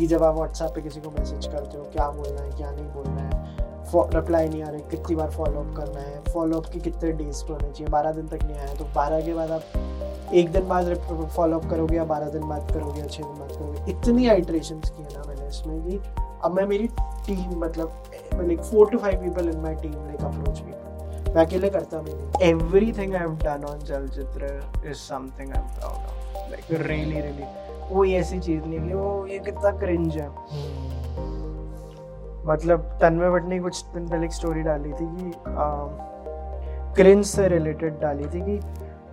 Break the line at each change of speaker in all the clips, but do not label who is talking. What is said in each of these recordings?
कि जब आप व्हाट्सएप पे किसी को मैसेज करते हो, क्या बोलना है, क्या नहीं बोलना है रिप्लाई नहीं आ रही, कितनी बार फॉलोअप करना है फॉलोअप की कितने डेज़ पे होने चाहिए, बारह दिन तक नहीं आया तो बारह के बाद आप एक दिन बाद फॉलोअप करोगे या बारह दिन बाद करोगे या छः दिन बाद करोगे? इतनी आइट्रेशन की है ना मैंने इसमें कि अब मैं मेरी टीम मतलब like four two five people in my team like approach people मैं अकेले करता भी everything I have done on Chalchitra is something I am proud of like really really कोई ऐसी चीज़ नहीं वो ये कितना क्रिंज है। मतलब तन्मय भट्ट ने कुछ दिन पहले एक स्टोरी डाली थी कि क्रिंज से रिलेटेड डाली थी कि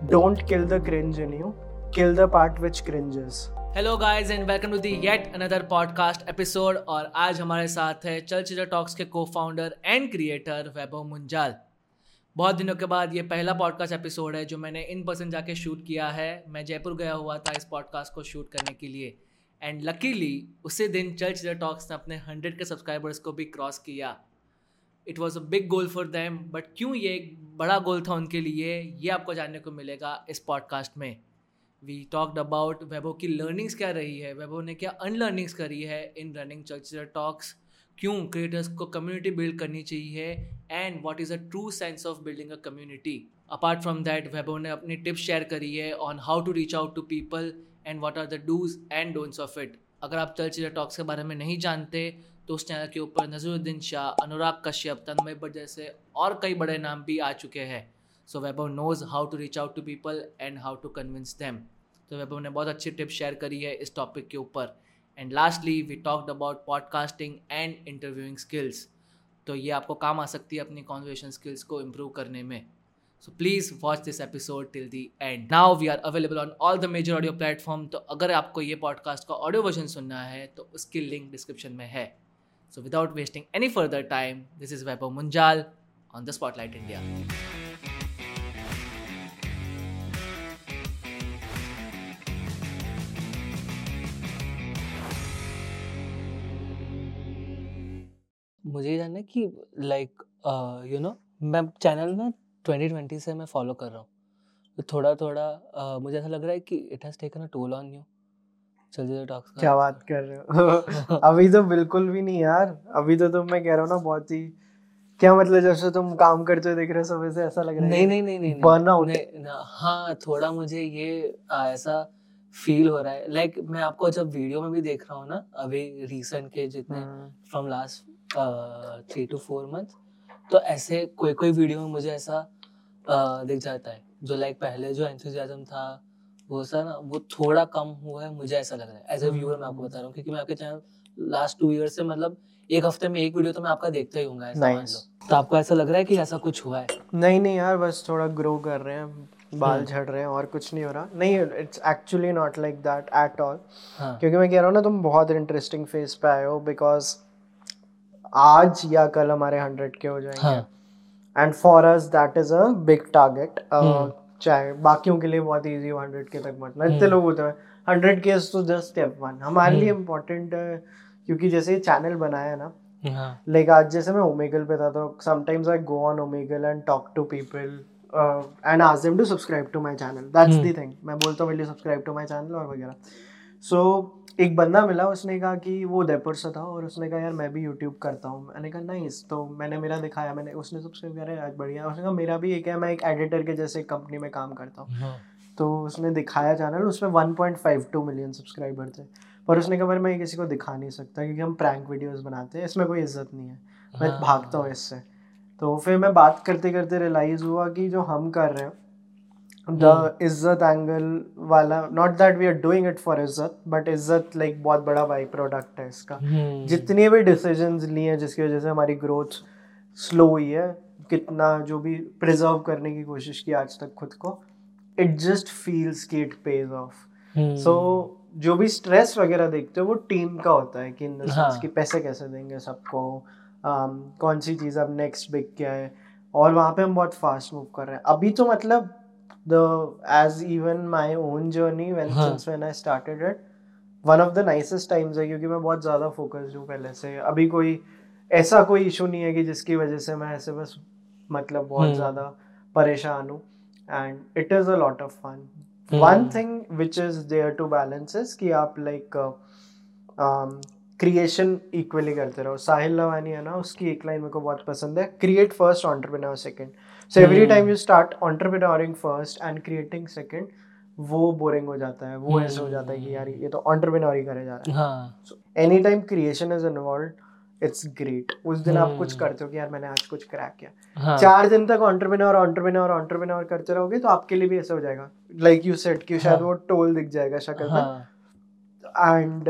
don't kill the cringe in you kill the part which cringes
hello guys and welcome to the yet another podcast episode और आज हमारे साथ है चलचित्र टॉक्स के co founder and creator Vaibhav Munjal. बहुत दिनों के बाद ये पहला पॉडकास्ट एपिसोड है जो मैंने इन पर्सन जाके शूट किया है। मैं जयपुर गया हुआ था इस पॉडकास्ट को शूट करने के लिए। एंड लकीली उसी दिन चर्च टॉक्स ने अपने हंड्रेड के सब्सक्राइबर्स को भी क्रॉस किया। It was a big goal for them but क्यों ये एक बड़ा गोल था उनके लिए, ये आपको जानने को मिलेगा इस पॉडकास्ट में। वी टॉक्ड अबाउट वैभव की लर्निंग्स क्या रही है, वैभव ने क्या अनलर्निंग्स करी है इन रनिंग चर्च टॉक्स क्यों क्रिएटर्स को कम्युनिटी बिल्ड करनी चाहिए and what is a true sense of building a community apart from that Vaibhav ने अपनी टिप्स शेयर करी है on how to reach out to people and what are the do's and don'ts of it अगर आप चल चलचित्र talks के बारे में नहीं जानते तो उस चैनल के ऊपर नजरुद्दीन शाह, अनुराग कश्यप, तन्मय भट्ट जैसे और कई बड़े नाम भी आ चुके हैं। So Vaibhav knows how to reach out to people and how to convince them तो वैभव ने बहुत अच्छी टिप्स शेयर करी है इस टॉपिक के ऊपर। And lastly we talked about podcasting and interviewing skills तो ये आपको काम आ सकती है अपनी कॉन्वर्सेशन स्किल्स को इम्प्रूव करने में। So please watch this episode till the end Now we are available on all the major audio platform तो अगर आपको ये पॉडकास्ट का ऑडियो वर्जन सुनना है तो उसकी लिंक डिस्क्रिप्शन में है। So without wasting any further time this is Vaibhav Munjal on the spotlight India मुझे जानना है कि लाइक यू नो मैं चैनल ना 2020 से मैं फॉलो कर रहा हूँ। तो थोड़ा थोड़ा uh, मुझे ऐसा लग रहा है कि it has taken a toll on you चल टॉक्स
क्या बात कर रहे हो? अभी तो बिल्कुल भी नहीं यार। अभी तो तुम मैं कह रहा हूँ ना बहुत ही क्या मतलब जैसे तुम काम करते हो देख रहे हो सुबह से ऐसा लग रहा है
नहीं नहीं नहीं नहीं
बर्न आउट
हाँ थोड़ा मुझे ये ऐसा फील हो रहा है। लाइक like, मैं आपको जब वीडियो में भी देख रहा हूँ ना अभी रिसेंट के जितने from last three two four month तो ऐसे कोई कोई वीडियो में मुझे ऐसा दिख जाता है जो लाइक पहले जो एंथुजियाज्म था वो सर ना वो थोड़ा कम हुआ है मुझे ऐसा लग रहा है. एज अ व्यूअर मैं आपको बता रहा हूँ क्योंकि मैं आपके चैनल लास्ट टू ईयर से मतलब एक हफ़्ते में एक वीडियो तो मैं आपका देखता ही हूँ nice. तो आपको ऐसा लग रहा है कि ऐसा कुछ हुआ है?
नहीं नहीं यार बस थोड़ा ग्रो कर रहे हैं बाल हम्म। झड़ रहे हैं और कुछ नहीं हो रहा. नहीं it's actually not like that at all क्योंकि मैं कह रहा हूँ ना तुम बहुत इंटरेस्टिंग फ़ेज़ पे आए हो बिकॉज़ आज या कल हमारे हंड्रेड के हो जाएँगे। हाँ. And for us that is a big target चाहे बाकियों के लिए बहुत इजी हो हंड्रेड के तक पहुँचना इतने hmm. लोग होते हैं। हंड्रेड के तो जस्ट स्टेप वन हमारे लिए इम्पोर्टेंट hmm. क्योंकि जैसे ये चैनल बनाया है ना लाइक हाँ। आज जैसे मैं ओमेगल पे था तो sometimes I go on Omegle and talk to people and ask them to subscribe to my channel that's the thing मैं बोलता हूँ सब्सक्राइब टू माय चैनल और वगैरह। सो एक बंदा मिला उसने कहा कि वो उदयपुर से था और उसने कहा यार मैं भी यूट्यूब करता हूँ। मैंने कहा नहीं तो मैंने मेरा दिखाया मैंने उसने सबसे कह रहे आज बढ़िया उसने कहा मेरा भी एक है मैं एक एडिटर के जैसे कंपनी में काम करता हूँ। हाँ। तो उसने दिखाया चैनल उसमें one point five two million subscriber थे। पर उसने कहा मैं किसी को दिखा नहीं सकता क्योंकि हम प्रैंक वीडियोज़ बनाते हैं इसमें कोई इज़्ज़त नहीं है। मैं हाँ। भागता हूँ इससे। तो फिर मैं बात करते करते रियलाइज़ हुआ कि जो हम कर रहे हैं द इज़्ज़त एंगल वाला not that we are doing it for इज़्ज़त बट इज़्ज़त लाइक बहुत बड़ा बाई प्रोडक्ट है इसका। Hmm. जितनी भी डिसीज़न लिए हैं जिसकी वजह से हमारी ग्रोथ स्लो हुई है कितना जो भी प्रिजर्व करने की कोशिश की आज तक खुद को इट जस्ट फील्स कि इट पेज ऑफ़ सो जो भी स्ट्रेस वगैरह देखते हो वो टीम का होता है कि इन हाँ. कि पैसे कैसे देंगे सबको um, कौन सी चीज़ अब नेक्स्ट बिग क्या है और वहाँ पे हम बहुत फास्ट मूव कर रहे हैं। अभी तो मतलब the as even my own journey when हाँ. since when I started it one of the nicest times है क्योंकि मैं बहुत ज़्यादा फोकस्ड हूँ पहले से। अभी कोई ऐसा कोई इशू नहीं है कि जिसकी वजह से मैं ऐसे बस मतलब बहुत ज़्यादा परेशान हूँ। And it is a lot of fun one thing which is there to balance is कि आप लाइक क्रिएशन इक्वली करते रहो। साहिल लवानी है ना उसकी एक लाइन मेरे को बहुत पसंद है। Create first entrepreneur second so every time you start entrepreneuring first and creating second वो बोरिंग हो जाता है वो ऐसे हो जाता है कि यार ये तो ऑन्टरप्रिनर ही करे जा रहा है। Any time creation is involve it's great उस दिन आप कुछ hmm. करते हो कि यार मैंने आज कुछ क्रैक किया। हाँ. चार दिन तक ऑन्टरप्रिनर ऑन्टरप्रिनर ऑन्टरप्रिनर करते रहोगे तो आपके लिए भी ऐसा हो जाएगा। लाइक यू सेट कि शायद हाँ. वो टोल दिख जाएगा शक्ल पर एंड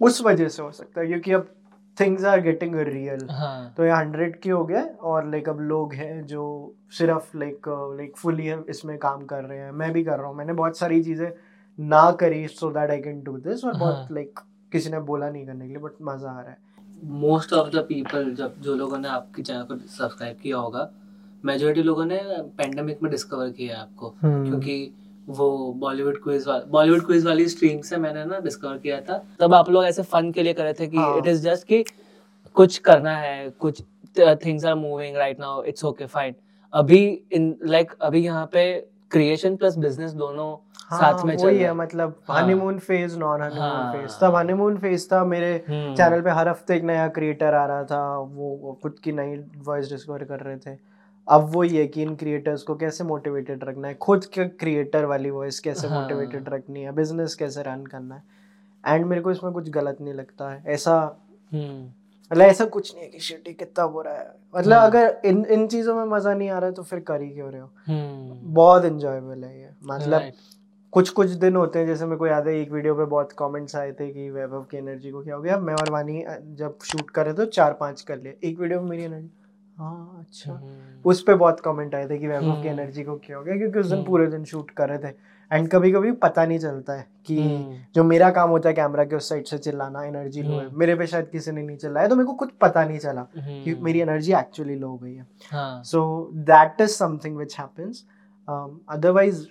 उस वजह से हो सकता है क्योंकि अब थिंग्स आर गेटिंग रियल तो ये हंड्रेड की हो गया और लाइक अब लोग हैं जो सिर्फ़ लाइक लाइक फुली इसमें काम कर रहे हैं। मैं भी कर रहा हूँ। मैंने बहुत सारी चीज़ें ना करी so that I can do this और बहुत लाइक हाँ। किसी ने बोला नहीं करने के लिए बट मज़ा आ रहा है।
मोस्ट ऑफ़ द पीपल जब जो लोगों ने आपके चैनल को सब्सक्राइब किया होगा मेजोरिटी लोगों ने पेंडेमिक में डिस्कवर किया है आपको। हम्म। क्योंकि वो बॉलीवुड क्विज वाली बॉलीवुड क्विज वाली स्ट्रीम से मैंने ना डिस्कवर किया था। तब आप लोग ऐसे फन के लिए कर रहे थे कि इट इज़ जस्ट कि कुछ करना है कुछ things are moving right now it's okay fine अभी इन लाइक like, अभी यहाँ पे क्रिएशन प्लस बिज़नेस दोनों हाँ, साथ में
वही है मतलब honeymoon phase non honeymoon phase तब हनीमून फ़ेज़ था मेरे चैनल हम्म। पे हर हफ़्ते एक नया क्रिएटर आ रहा था वो खुद की नई वॉइस डिस्कवर कर रहे थे। अब वो ये कि इन क्रिएटर्स को कैसे मोटिवेटेड रखना है? खुद के क्रिएटर वाली वॉइस कैसे हाँ. मोटिवेटेड रखनी है? बिज़नेस कैसे रन करना है? एंड मेरे को इसमें कुछ गलत नहीं लगता है। ऐसा हम्म। मतलब ऐसा कुछ नहीं है कि शिट कितना बुरा है। मतलब हाँ। अगर इन इन चीज़ों में मज़ा नहीं आ रहा है तो फिर कर ही क्यों रहे हो? हम्म। बहुत इंजॉयबल है ये। मतलब कुछ कुछ दिन होते हैं जैसे मेरे को याद है एक वीडियो पे बहुत कमेंट्स आए थे कि वैभव की एनर्जी को क्या हो गया? मैं और वानी जब शूट कर रहे थे तो चार पाँच कर लिए। एक वीडियो में मेरी एनर्जी हाँ अच्छा। हम्म। उस पे बहुत कमेंट आए थे कि वैभव की एनर्जी हम्म। को क्या हो गया क्योंकि उस दिन हम्म। पूरे दिन शूट कर रहे थे। एंड कभी कभी पता नहीं चलता है कि जो मेरा काम होता है कैमरा के उस साइड से चिल्लाना एनर्जी लो है। मेरे पे शायद किसी ने नहीं चिल्लाया तो मेरे को कुछ पता नहीं चला कि मेरी एनर्जी एक्चुअली लो हो गई है। So that is something which happens otherwise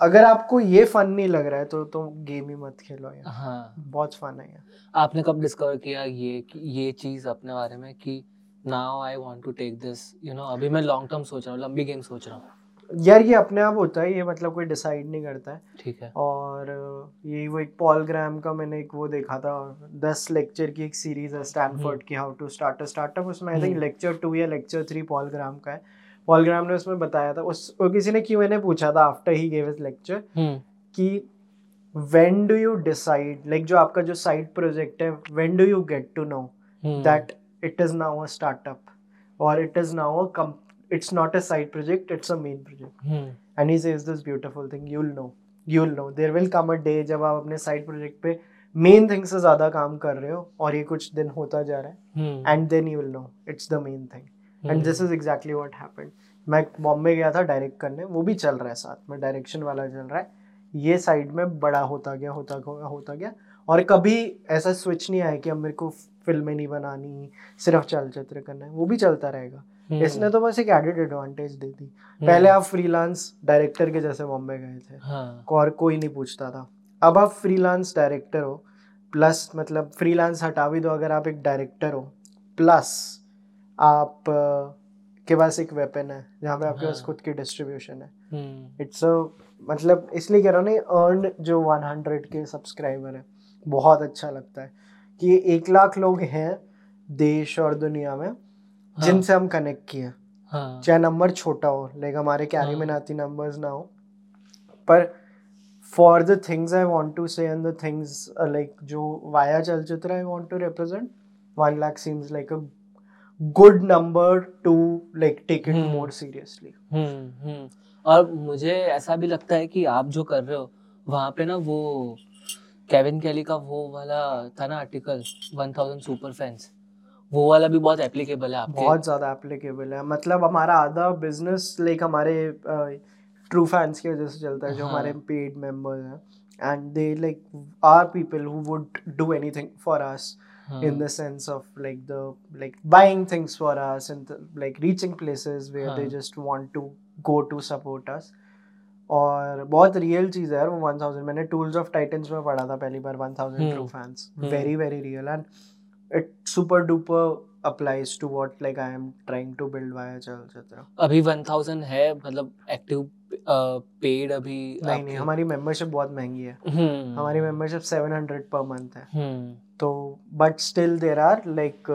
अगर आपको ये फन नहीं लग रहा है तो तो गेम ही मत खेलो यार। हाँ। बहुत फन है यार।
आपने कब डिस्कवर किया ये ये चीज़ अपने बारे में कि now I want to take this you know अभी मैं लॉन्ग टर्म सोच रहा हूँ लंबी गेम सोच रहा हूँ।
यार ये अपने आप होता है ये मतलब कोई डिसाइड नहीं करता है।
ठीक है।
और ये वो एक पॉल ग्राम का मैंने एक वो देखा था दस लेक्चर की एक सीरीज़ है स्टैनफोर्ड की how to start a startup उसमें आई थिंक लेक्चर टू या लेक्चर थ्री पॉल ग्राम का है। पॉल ग्राम ने उसमें बताया था उस वो किसी ने क्यों मैंने पूछा था after he gave his lecture कि when do you decide like जो आपका जो साइड प्रोजेक्ट है when do you get to know that it is now a startup or it is now a comp- it's not a side project it's a main project. Hmm. and he says this beautiful thing you'll know you'll know. There will come a day जब आप अपने side project पे main thing से ज़्यादा काम कर रहे हो और ये कुछ दिन होता जा रहा है and then you will know it's the main thing and this is exactly what happened मैं बॉम्बे गया था डायरेक्ट करने वो भी चल रहा है साथ में डायरेक्शन वाला चल रहा है। ये साइड में बड़ा होता गया होता गया होता गया। और कभी ऐसा स्विच नहीं आया कि अब मेरे को फ़िल्में नहीं बनानी सिर्फ़ चलचित्र करना है वो भी चलता रहेगा हम्म। इसने तो बस एक एडेड एडवांटेज दे दी हम्म। पहले आप फ्रीलांस डायरेक्टर के जैसे बॉम्बे गए थे हाँ. और कोई नहीं पूछता था अब आप फ्रीलांस डायरेक्टर हो प्लस मतलब फ्रीलांस हटा भी दो अगर आप एक डायरेक्टर हो प्लस आप के पास एक वेपन है जहाँ पे आपके पास हाँ। खुद की डिस्ट्रीब्यूशन है इट्स हम्म। मतलब इसलिए कह रहा हूँ ना अर्न जो 100 के सब्सक्राइबर है बहुत अच्छा लगता है कि ये एक लाख लोग हैं देश और दुनिया में हाँ. जिनसे हम कनेक्ट किए हाँ. चाहे नंबर छोटा हो लाइक हमारे कैरी हाँ. में नाती नंबर्स ना हो पर for the things I want to say and the things like जो via Chalchitra I want to represent one lakh seems like a good number to like take it more seriously
और मुझे ऐसा भी लगता है कि आप जो कर रहे हो वहाँ पे ना वो केविन कैली का वो वाला था ना आर्टिकल 1000 सुपर फैंस वो वाला भी बहुत एप्लीकेबल है आपके।
बहुत ज़्यादा एप्लीकेबल है। मतलब हमारा आधा बिज़नेस लाइक हमारे ट्रू फैंस की वजह से चलता है जो हमारे पेड मेंबर्स हैं। And they like are people who would do anything for us in the sense of like the like buying things for us and the, like reaching places where हाँ. they just want to go to support us. और बहुत real चीज़ है यार वो one thousand मैंने Tools of Titans में पढ़ा था पहली बार one thousand true fans very very real and it super duper applies to what like I am trying to build via Chalchitra
अभी 1000 है मतलब एक्टिव पेड अभी
नहीं नहीं हमारी मेंबरशिप बहुत महँगी है। हम्म। हमारी मेंबरशिप 700 पर मंथ है। हम्म। तो but still there are like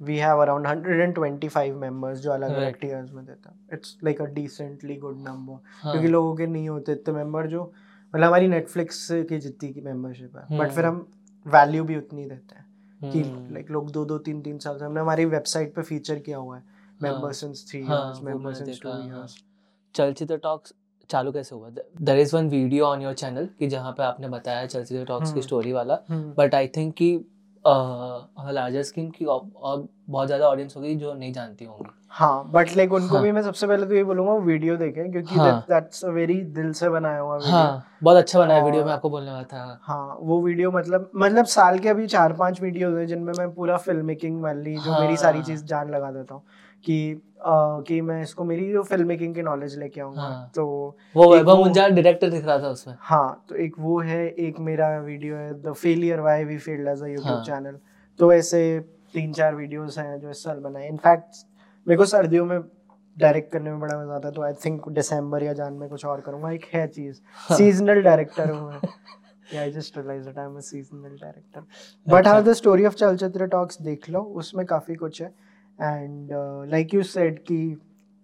we have around 125 members जो अलग अलग टीयर्स में देता। It's like a decently good number क्योंकि लोगों के नहीं होते इतने मेंबर जो मतलब हमारी नेटफ्लिक्स की जितनी की मेंबरशिप है। बट फिर हम वैल्यू भी उतनी देते हैं कि लाइक हम्म। लोग दो दो तीन तीन साल से हमने हमारी वेबसाइट पे फीचर किया हुआ है। Members in 3 years 2 years
Chalchitra Talks चालू कैसे हुआ? There is one video on your channel कि जहाँ पे आपने बताया चलचित्र टॉक्स की स्टोरी हम्म। वाला। बट आई थिंक कि लार्जर स्क्रीन की और बहुत ज़्यादा ऑडियंस होगी जो नहीं जानती होंगी।
हाँ बट लाइक उनको हाँ. भी मैं सबसे पहले तो ये बोलूँगा वीडियो देखें क्योंकि दैट्स अ वेरी दिल से बनाया हुआ वीडियो हाँ,
बहुत अच्छा बनाया वीडियो मैं आपको बोलने वाला था।
हाँ वो वीडियो मतलब मतलब साल के अभी चार पाँच वीडियो हैं जिनमें मैं पूरा फ़िल्म मेकिंग वाली जो हाँ, मेरी सारी चीज़ जान लगा देता हूँ कि Uh, कि मैं इसको मेरी जो फ़िल्म मेकिंग की नॉलेज लेके आऊँगा। हाँ. तो
वो वैभव मुंजाल डायरेक्टर दिख रहा था उसमें।
हाँ तो एक वो है एक मेरा वीडियो है the failure why we failed as a YouTube channel तो ऐसे तीन चार वीडियोस हैं जो इस साल बनाए। इनफैक्ट मेरे को सर्दियों में डायरेक्ट करने में बड़ा मज़ा आता है तो आई थिंक दिसंबर या जान में कुछ और करूँगा। एक है चीज़। सीजनल डायरेक्टर हूँ मैं। Yeah i just realized that i'm a seasonal director. But how the story of chalchitra talks देख लो उसमें काफ़ी कुछ है। एंड लाइक यू सेड कि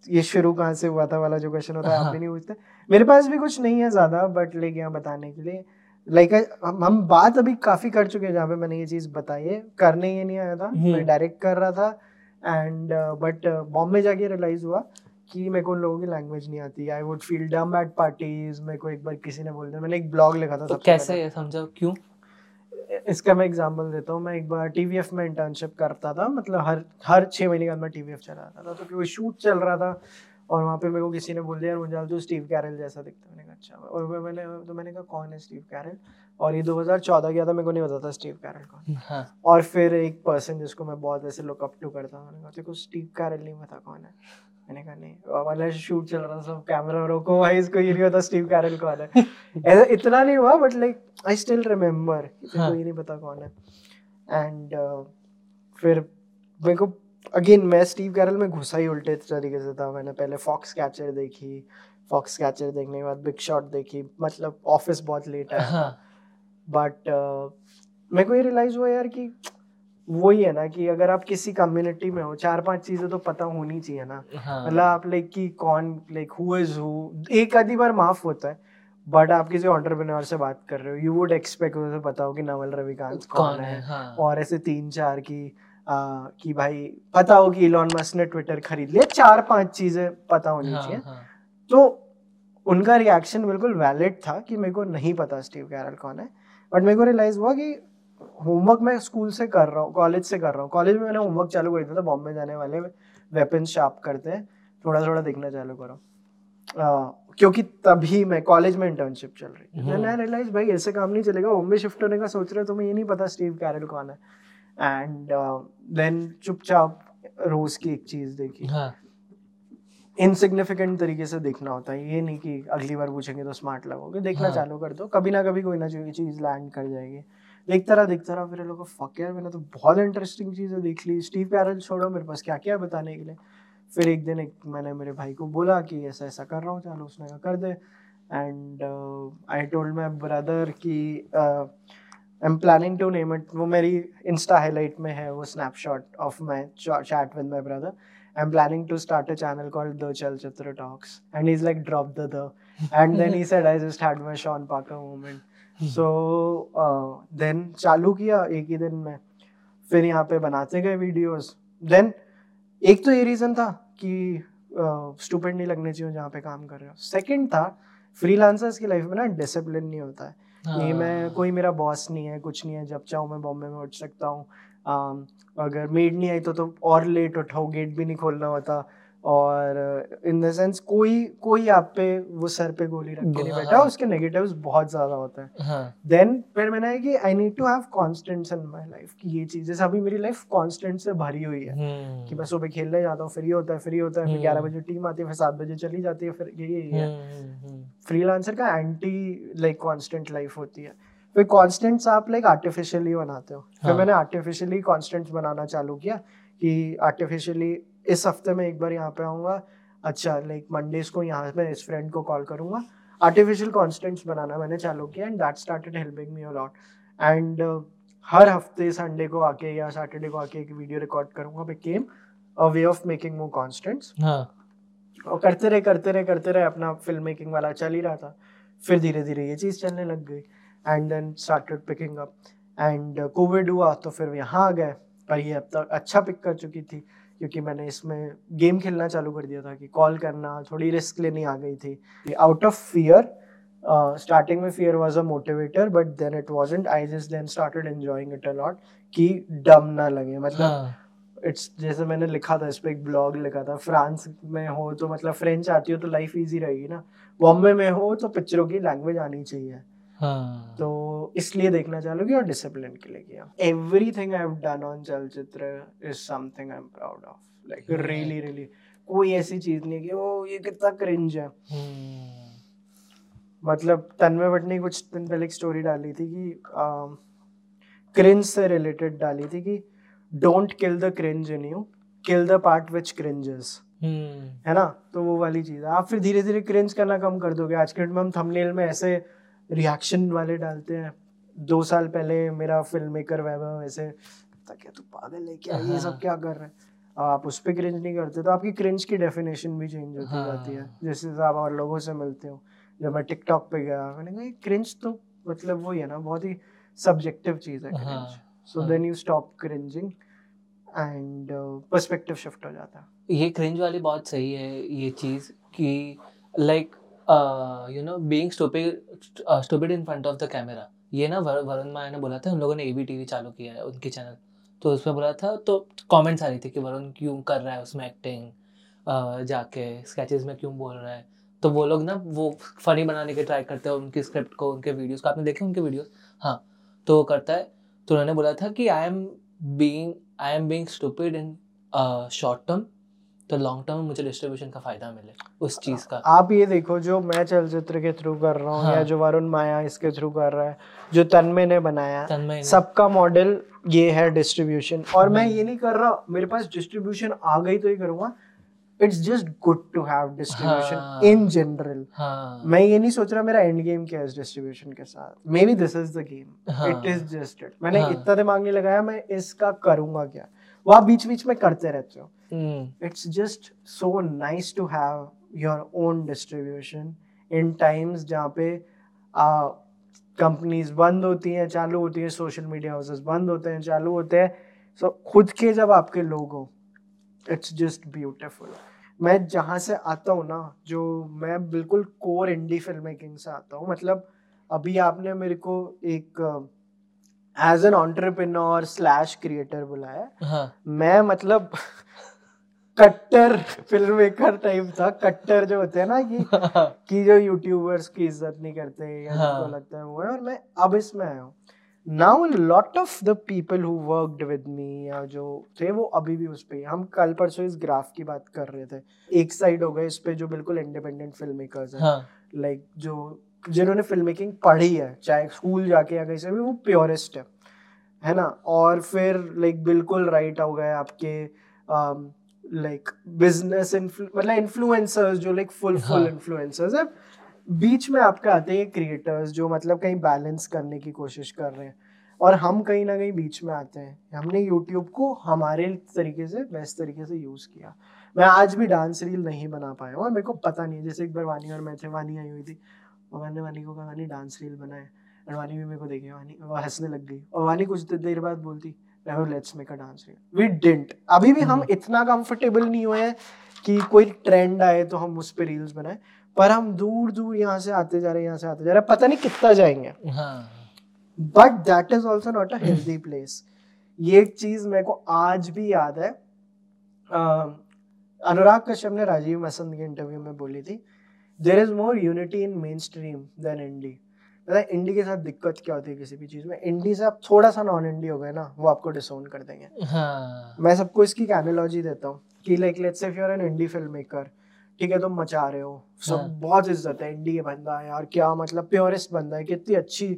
ये शुरू कहाँ से हुआ था वाला जो क्वेश्चन होता है आप भी नहीं पूछते। मेरे पास भी कुछ नहीं है ज़्यादा बट लाइक यहाँ बताने के लिए। लाइक like, हम हम बात अभी काफ़ी कर चुके हैं जहाँ पे मैंने ये चीज़ बताई है। करने ये नहीं आया था मैं डायरेक्ट कर रहा था। एंड बट बॉम्बे जाके रियलाइज़ हुआ कि मेरे को उन लोगों की लैंग्वेज नहीं आती। I would feel dumb at parties मेरे को एक बार किसी ने बोल दिया। मैंने एक ब्लॉग लिखा था
तो कैसे समझो? क्यों?
इसका मैं एग्जांपल देता हूँ। मैं एक बार टीवीएफ में इंटर्नशिप करता था मतलब हर हर छः महीने के बाद मैं टीवीएफ चलाता था। तो क्योंकि शूट चल रहा था और वहाँ पे मेरे को किसी ने बोल दिया मुझे तो स्टीव कैरल जैसा दिखता मैंने कहा अच्छा। और मैंने तो मैंने कहा, कौन है स्टीव कैरल और ये 2014 गया था मेरे को नहीं पता था स्टीव कैरल कौन हाँ. और फिर एक पर्सन जिसको मैं बहुत ऐसे लुक अप टू करता हूँ मैंने कहा स्टीव कैरल नहीं पता कौन है। मैंने कहा नहीं वाला शूट चल रहा था सब कैमरा रोको भाई इसको ये नहीं पता स्टीव कैरल कौन है। ऐसा इतना नहीं हुआ but like I still remember तेरे को ये नहीं पता कौन है। एंड uh, फिर मेरे को अगेन मैं स्टीव कैरल में घुसा ही उल्टे तरीके से था। मैंने पहले फॉक्स कैचर देखी फॉक्स कैचर देखने के बाद बिग शॉट देखी मतलब ऑफ़िस बहुत लेट है। बट uh, मेरे को ये रियलाइज़ हुआ यार कि वही है ना कि अगर आप किसी कम्युनिटी में हो चार पाँच चीज़ें तो पता होनी चाहिए ना हाँ। मतलब आप लाइक कि कौन लाइक हु इज़ हु एक आधी बार माफ़ होता है बट आप किसी ऑन्टरप्रेन्योर से बात कर रहे हो यू वुड एक्सपेक्ट उसे पता हो कि नवल रविकांत कौन, कौन है हाँ. और ऐसे तीन चार की आ, कि भाई पता हो कि इलॉन मस्क ने ट्विटर खरीद लिया चार पाँच चीज़ें पता होनी हाँ, चाहिए हाँ. तो उनका रिएक्शन बिल्कुल वैलिड था कि मेरे को नहीं पता स्टीव कैरल कौन है बट मेरे को रियलाइज़ हुआ कि होमवर्क मैं स्कूल से कर रहा हूँ कॉलेज से कर रहा हूँ। कॉलेज में मैंने होमवर्क चालू कर दिया था बॉम्बे जाने वाले वेपन शार्प करते हैं। थोड़ा थोड़ा देखना चालू करो। क्योंकि तभी मैं कॉलेज में इंटर्नशिप चल रही। थी मैंने रियलाइज़ भाई ऐसे काम नहीं चलेगा। बॉम्बे शिफ्ट होने का सोच रहे हो तुम्हें ये नहीं पता स्टीव कैरल कौन है. एंड देन चुपचाप रोज की एक चीज़ देखी। इनसिग्निफिकेंट। तरीके से देखना होता है। ये नहीं कि अगली बार पूछेंगे तो स्मार्ट लगोगे। देखना हाँ. चालू कर दो। कभी ना कभी कोई ना कोई चीज़ लैंड कर जाएगी। देखता रहा देखता रहा फिर लोग फक यार मैंने तो बहुत इंटरेस्टिंग चीज़ें देख ली। स्टीव कैरल छोड़ो मेरे पास क्या क्या बताने के लिए। फिर एक दिन एक मैंने मेरे भाई को बोला कि ऐसा ऐसा कर रहा हूँ चलो उसने कहा कर दे। And I told my brother कि I am planning to name it वो मेरी इंस्टा हाईलाइट में है वो snapshot of my chat with my brother am planning to start a channel called the Chalchitra Talks and is like drop the the and then he said I just had my Sean Parker moment so then uh, चालू किया एक ही दिन में। फिर यहाँ पे बनाते गए वीडियोस देन एक तो ये रीज़न था कि स्टूपेंट uh, नहीं लगने चाहिए जहाँ पे काम कर रहे हो। सेकंड था फ्रीलांसर्स की लाइफ में ना डिसिप्लिन नहीं होता है। हाँ. ये मैं कोई मेरा बॉस नहीं है कुछ नहीं है। जब चाहूँ मैं बॉम्बे में उठ सकता हूँ। Um, अगर मेड नहीं आई तो, तो और लेट उठाओ गेट भी नहीं खोलना होता। और इन द सेंस कोई कोई आप पे वो सर पे गोली रख के नहीं बैठा उसके नेगेटिव्स बहुत ज़्यादा होते हैं। देन हाँ. फिर मैंने है कि I need to have constants in my life कि ये चीज़ जैसे अभी मेरी लाइफ कांस्टेंट से भरी हुई है। कि मैं सुबह खेलने जाता हूँ फ्री होता है फ्री होता है फिर ग्यारह हम्म। बजे टीम आती है फिर सात बजे चली जाती है फिर यही है फ्रीलांसर हम्म, हम्म, का एंटी लाइक कांस्टेंट लाइफ होती है। फिर कॉन्स्टेंट्स आप लाइक आर्टिफिशियली बनाते हो। फिर हाँ। मैंने आर्टिफिशियली कॉन्स्टेंट्स बनाना चालू किया कि आर्टिफिशियली इस हफ़्ते में एक बार यहाँ पे आऊँगा। अच्छा लाइक मंडेज को यहाँ पे इस फ्रेंड को कॉल करूँगा। आर्टिफिशियल कॉन्स्टेंट्स बनाना मैंने चालू किया and that started helping me a lot and हर हफ़्ते संडे को आके या सैटरडे को आके एक वीडियो रिकॉर्ड करूँगा। Became a way of making more constants और करते रहे करते रहे करते रहे अपना फ़िल्म मेकिंग वाला चल ही रहा था। फिर धीरे धीरे ये चीज़ चलने लग गई। And then started picking up and Covid हुआ तो फिर यहाँ आ गए। पर ये अब तक अच्छा पिक कर चुकी थी क्योंकि मैंने इसमें गेम खेलना चालू कर दिया था कि कॉल करना थोड़ी रिस्क लेनी आ गई थी। आउट ऑफ़ फियर स्टार्टिंग में fear was a motivator but then it wasn't I just then started enjoying it a lot कि डम ना लगे। मतलब इट्स हाँ. जैसे मैंने लिखा था इस पर एक ब्लॉग लिखा था फ्रांस में हो तो मतलब फ्रेंच आती हो तो लाइफ इजी रहेगी ना। बॉम्बे में हो तो पिक्चरों की लैंग्वेज आनी चाहिए। हाँ. तो इसलिए देखना चालू किया और डिसिप्लिन के लिए किया। Everything I have done on Chalchitra is something I am proud of like really really कोई ऐसी चीज़ नहीं कि वो ये कितना क्रिंज है. hmm. मतलब तन्मय भट्ट ने कुछ दिन पहले एक स्टोरी डाली थी कि क्रिंज से रिलेटेड डाली थी कि don't kill the cringe in you kill the part which cringes है ना? तो वो वाली चीज़। है आप फिर धीरे धीरे क्रिंज करना कम कर दोगे। आज के डेट में हम थंबनेल में ऐसे रिएक्शन वाले डालते हैं। दो साल पहले मेरा फ़िल्म मेकर वैभव ऐसे क्या तू पागल है क्या? ये सब हाँ। क्या कर रहे हैं? आप उस पर क्रिंज नहीं करते तो आपकी क्रिंज की डेफिनेशन भी चेंज होती हाँ। जाती है। जैसे आप और लोगों से मिलते हो। जब मैं टिकटॉक पे गया मैंने कहा क्रिंज तो मतलब वही है ना बहुत ही सब्जेक्टिव चीज़ है cringe so then you stop cringing and perspective shift हो जाता है।
ये क्रिंज वाली बहुत सही है ये चीज़ कि like you know being stupid stupid in front of the camera ये ना वरुण माया ने बोला था उन लोगों ने एबी टीवी चालू किया है उनके चैनल तो उसमें बोला था तो कमेंट्स आ रही थी कि वरुण क्यों कर रहा है उसमें एक्टिंग uh, जाके स्केचेस में क्यों बोल रहा है? तो वो लोग ना वो फनी बनाने के ट्राई करते हैं उनकी स्क्रिप्ट को उनके वीडियोस को। आपने देखे उनके वीडियोस हाँ तो वो करता है। तो उन्होंने बोला था कि I am being I am being stupid in short term तो लॉन्ग टर्म मुझे डिस्ट्रीब्यूशन का फ़ायदा मिले उस चीज़ का।
आप ये देखो जो मैं चलचित्र के थ्रू कर रहा हूँ हाँ. या जो वरुण माया इसके थ्रू कर रहा है जो तन्मय ने बनाया तन्मय सबका मॉडल ये है डिस्ट्रीब्यूशन और मैं ये नहीं कर रहा मेरे पास डिस्ट्रीब्यूशन आ गई तो ही करूँगा। It's just good to have distribution in general मैं ये नहीं सोच रहा मेरा एंड गेम क्या है इस डिस्ट्रीब्यूशन के साथ। Maybe this is the game it is just it मैंने हाँ. इतना दिमाग नहीं लगाया मैं इसका करूँगा क्या? वो आप बीच बीच में करते रहते हो। It's just so nice to have your own distribution in times जहाँ पे कंपनीज़ बंद होती हैं चालू होती हैं सोशल मीडिया हाउसेस बंद होते हैं चालू होते हैं। सो so, खुद के जब आपके लोग हो इट्स जस्ट ब्यूटिफुल मैं जहाँ से आता हूँ ना जो मैं बिल्कुल कोर इंडी फ़िल्म मेकिंग से आता हूँ मतलब अभी आपने मेरे को एक as an entrepreneur slash creator बुलाया हाँ. मैं मतलब कट्टर फ़िल्म मेकर टाइप था। कट्टर जो होते हैं ना कि कि जो यूट्यूबर्स की इज़्ज़त नहीं करते या हाँ. लगता है वो है और मैं अब इसमें आया हूँ। Now lot of the people who worked with me या जो थे वो अभी भी उस पर हम कल परसों इस ग्राफ की बात कर रहे थे। एक साइड हो गए इस पे जो बिल्कुल इंडिपेंडेंट फ़िल्म मेकर्स हैं। लाइक जो जिन्होंने फ़िल्म मेकिंग पढ़ी है चाहे स्कूल जाके या कहीं से भी वो प्योरेस्ट है है ना? और फिर लाइक बिल्कुल राइट हो गए आपके लाइक बिज़नेस मतलब इन्फ्लुएंसर्स जो लाइक फुल फुल इन्फ्लुएंसर्स है बीच में आपके आते हैं क्रिएटर्स जो मतलब कहीं बैलेंस करने की कोशिश कर रहे हैं। और हम कहीं ना कहीं बीच में आते हैं। हमने यूट्यूब को हमारे तरीके से बेस्ट तरीके से यूज़ किया। मैं आज भी डांस रील नहीं बना पाया और मेरे को पता नहीं जैसे एक बार वानी और मैं थे वानी आई हुई थी और मैंने वानी को कहा वानी डांस रील बनाए। और वानी भी मेरे को देखे वानी वो हंसने लग गई। और वानी कुछ देर बाद बोलती let's make a dance reel we didn't अभी भी हम हम्म। इतना कंफर्टेबल नहीं हुए हैं कि कोई ट्रेंड आए तो हम उस पर रील्स बनाए। पर हम दूर दूर यहाँ से आते जा रहे हैं यहाँ से आते जा रहे हैं। पता नहीं कितना जाएँगे। But that is also not a healthy place ये एक चीज़ मेरे को आज भी याद है। अनुराग कश्यप ने राजीव मसंद के इंटरव्यू में बोली थी there is more unity in mainstream than indie मतलब इंडी के साथ दिक्कत क्या होती है किसी भी चीज़ में? इंडी से आप थोड़ा सा नॉन इंडी हो गए ना वो आपको डिसोन कर देंगे। हाँ. मैं सबको इसकी एनालॉजी देता हूँ कि like let's if you are an indie film maker ठीक है तुम मचा रहे हो सब हाँ. बहुत इज़्ज़त है इंडी के बंदा है यार क्या मतलब प्योरेस्ट बंदा है कितनी अच्छी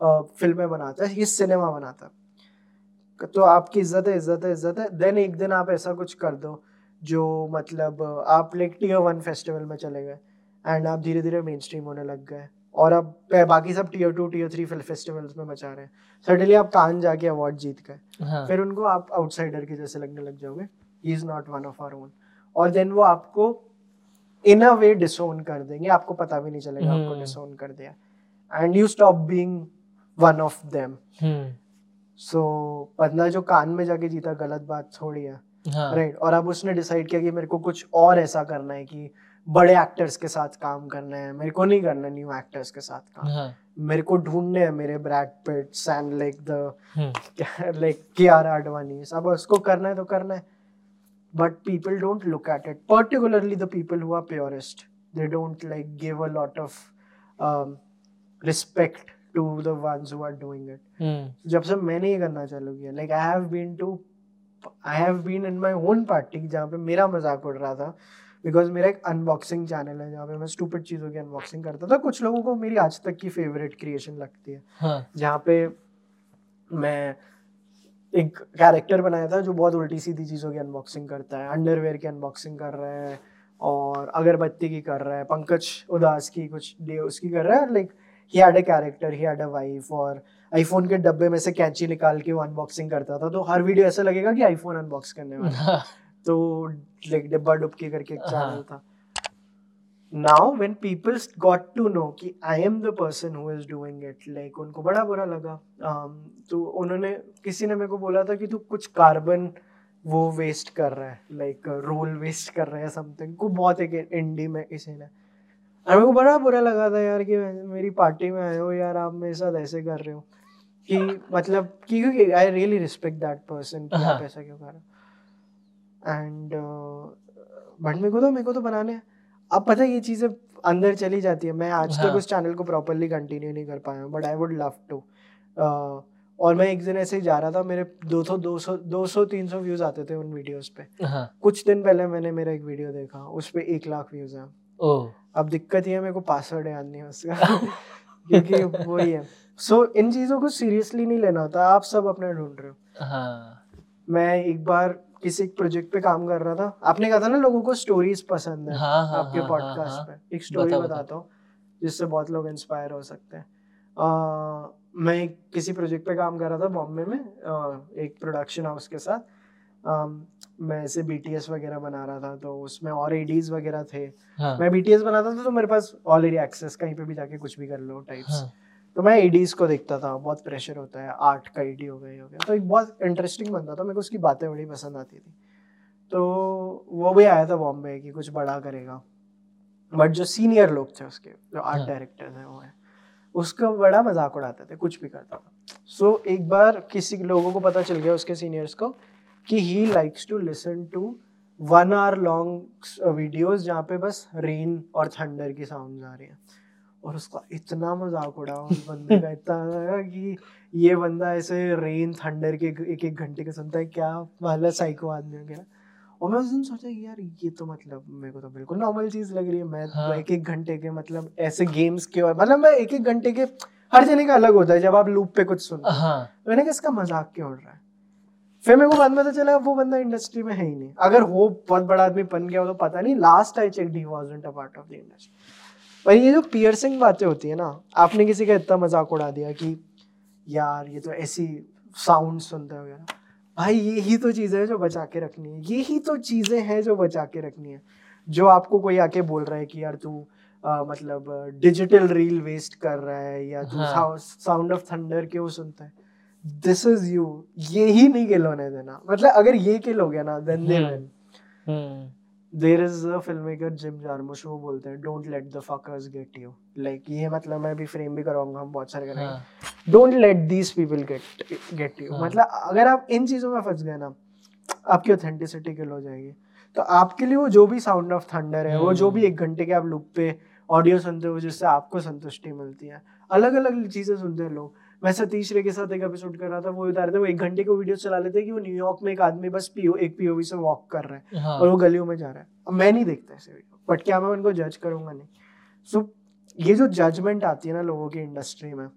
फ़िल्में बनाता है ये सिनेमा बनाता है। तो आपकी इज़्ज़त है इज़्ज़त है इज़्ज़त है देन एक दिन आप ऐसा कुछ कर दो जो मतलब आप लाइक टीयर वन फेस्टिवल में चले गए। एंड आप धीरे धीरे मेन स्ट्रीम होने लग गए और अब बाकी सब tier two tier three film festivals में बचा रहे हैं। सडनली आप कान जाके अवार्ड जीत गए। हाँ. फिर उनको आप आउटसाइडर के जैसे लगने लग जाओगे। He is not one of our own और देन वो आपको इन अ वे डिसोन कर देंगे। आपको पता भी नहीं चलेगा आपको डिसोन कर दिया। And you stop being one of them so बंदा जो कान में जाके जीता गलत बात थोड़ी है। राइट हाँ. right? और अब उसने डिसाइड किया कि मेरे को कुछ और ऐसा करना है कि बड़े एक्टर्स के साथ काम करना है मेरे को नहीं करना न्यू एक्टर्स के साथ काम। हाँ. मेरे को ढूँढने हैं मेरे Brad Pitts and like the like K R Advani सब उसको करना है तो करना है। But people don't look at it particularly the people who are purest they don't like give a lot of respect to the ones who are doing it जब से मैंने ये करना चालू किया like I have been to I have been in my own party जहाँ पे मेरा मज़ाक उड़ रहा था। बिकॉज़ मेरा एक अनबॉक्सिंग चैनल है जहाँ पे मैं स्टूपिड चीज़ों की अनबॉक्सिंग करता था। कुछ लोगों को मेरी आज तक की फेवरेट क्रिएशन लगती है। हाँ. जहाँ पे मैं एक कैरेक्टर बनाया था जो बहुत उल्टी सीधी चीज़ों की अनबॉक्सिंग करता है। अंडरवेयर की अनबॉक्सिंग कर रहा है और अगरबत्ती की कर रहा है। पंकज उदास की कुछ डे उसकी कर रहा है। Like he had a character he had a wife और आईफोन के डब्बे में से कैंची निकाल के वो अनबॉक्सिंग करता था। तो हर वीडियो ऐसा लगेगा कि आईफोन अनबॉक्स करने वाला तो लाइक डिब्बा डुबकी करके एक चैनल हाँ। था। Now when people got to know कि I am the person who is doing it like उनको बड़ा बुरा लगा। Um, तो उन्होंने किसी ने मेरे को बोला था कि तू कुछ कार्बन वो वेस्ट कर रहा है लाइक रोल वेस्ट कर रहा है समथिंग को बहुत एक इंडी में किसी ने। और मेरे को बड़ा बुरा लगा था यार कि मेरी पार्टी में आए हो यार आप मेरे साथ ऐसे कर रहे हो। कि मतलब कि क्योंकि I really respect that person कि आप हाँ। ऐसा क्यों कर रहे हो। एंड बट uh, मेरे को तो मेरे को तो बनाने अब पता है ये चीज़ें अंदर चली जाती है। मैं आज हाँ. तक उस चैनल को प्रॉपरली कंटिन्यू नहीं कर पाया हूँ but I would love to और मैं एक दिन ऐसे ही जा रहा था मेरे दो सौ दो सौ दो सौ तीन सौ व्यूज़ आते थे उन वीडियोस पे। हाँ. कुछ दिन पहले मैंने मेरा एक वीडियो देखा उस पर एक लाख व्यूज़ हैं। अब दिक्कत ये है मेरे को पासवर्ड याद नहीं है उसका। क्योंकि वही है। सो so, इन चीज़ों को सीरियसली नहीं लेना होता आप सब अपने ढूंढ रहे हो। हाँ. मैं एक बार किसी प्रोजेक्ट पे काम कर रहा था। आपने कहा था ना लोगों को स्टोरीज पसंद है हाँ, हाँ, आपके पॉडकास्ट हाँ, हाँ, पे। एक स्टोरी बता, बताता हूँ जिससे बहुत लोग इंस्पायर हो सकते हैं। आ, मैं किसी प्रोजेक्ट पे काम कर रहा था बॉम्बे में आ, एक प्रोडक्शन हाउस के साथ। आ, मैं ऐसे बीटीएस वगैरह बना रहा था तो उसमें और एडीज वगैरह थे। हाँ. मैं बीटीएस बनाता था तो मेरे पास ऑलरेडी एक्सेस कहीं पे भी जाके कुछ भी कर लो टाइप्स हाँ. तो मैं ईडीज को देखता था बहुत प्रेशर होता है आर्ट का एडी हो गया हो गया। तो एक बहुत इंटरेस्टिंग बनता था मेरे को उसकी बातें बड़ी पसंद आती थी। तो वो भी आया था बॉम्बे कि कुछ बड़ा करेगा। बट जो सीनियर लोग थे उसके जो आर्ट डायरेक्टर थे वो है उसका बड़ा मज़ाक उड़ाते थे कुछ भी करता था। सो so, एक बार किसी लोगों को पता चल गया उसके सीनियर्स को कि he likes to listen to one hour long videos जहाँ पे बस रेन और थंडर की साउंड आ रही है। और उसका इतना मज़ाक उड़ा उस बंदे का इतना लगा कि ये बंदा ऐसे रेन थंडर के एक एक घंटे का सुनता है क्या वाला साइको आदमी हो गया। और मैं उस दिन सोचा यार ये तो मतलब मेरे को तो बिल्कुल नॉर्मल चीज़ लग रही है। मैं हाँ. एक एक घंटे के मतलब ऐसे गेम्स के और मतलब मैं एक एक घंटे के हर जने का अलग होता है जब आप लूप पे कुछ सुन। हाँ. मैंने इसका मज़ाक क्यों उड़ रहा है? फिर मेरे को बाद में तो चला वो बंदा इंडस्ट्री में है ही नहीं। अगर वो बहुत बड़ा आदमी बन गया हो तो पता नहीं last I checked was a part of the industry पर ये जो पियर्सिंग बातें होती है ना आपने किसी का इतना मज़ाक उड़ा दिया कि यार ये तो ऐसी साउंड सुनते हो वगैरह भाई ये ही तो चीज़ें हैं जो बचा के रखनी है। ये ही तो चीज़ें हैं जो बचा के रखनी है। जो आपको कोई आके बोल रहा है कि यार तू मतलब डिजिटल रील वेस्ट कर रहा है या तू साउंड ऑफ़ थंडर क्यों सुनता है? दिस इज़ यू ये ही नहीं किल होने देना। मतलब अगर ये किल हो गया ना then they win there is a film maker Jim Jarmusch वो बोलते हैं don't let the fuckers get you like ये मतलब मैं भी फ्रेम भी करवाऊँगा हम बहुत सारे करेंगे don't let these people get get you मतलब अगर आप इन चीज़ों में फंस गए ना आपकी ऑथेंटिसिटी किल हो जाएगी। तो आपके लिए वो जो भी साउंड ऑफ़ थंडर है वो जो भी एक घंटे के आप लुक पे ऑडियो सुनते हो जिससे आपको संतुष्टि मिलती है। अलग अलग चीज़ें सुनते हैं लोग। मैं तीसरे के साथ एक एपिसोड कर रहा था वो बता रहे थे वो एक घंटे को वीडियो चला लेते कि वो न्यूयॉर्क में एक आदमी बस पीओ एक पीओवी से वॉक कर रहा है हाँ. और वो गलियों में जा रहा है। अब मैं नहीं देखता ऐसे वीडियो बट क्या मैं उनको जज करूँगा नहीं। सो so, ये जो जजमेंट आती है ना लोगों की इंडस्ट्री में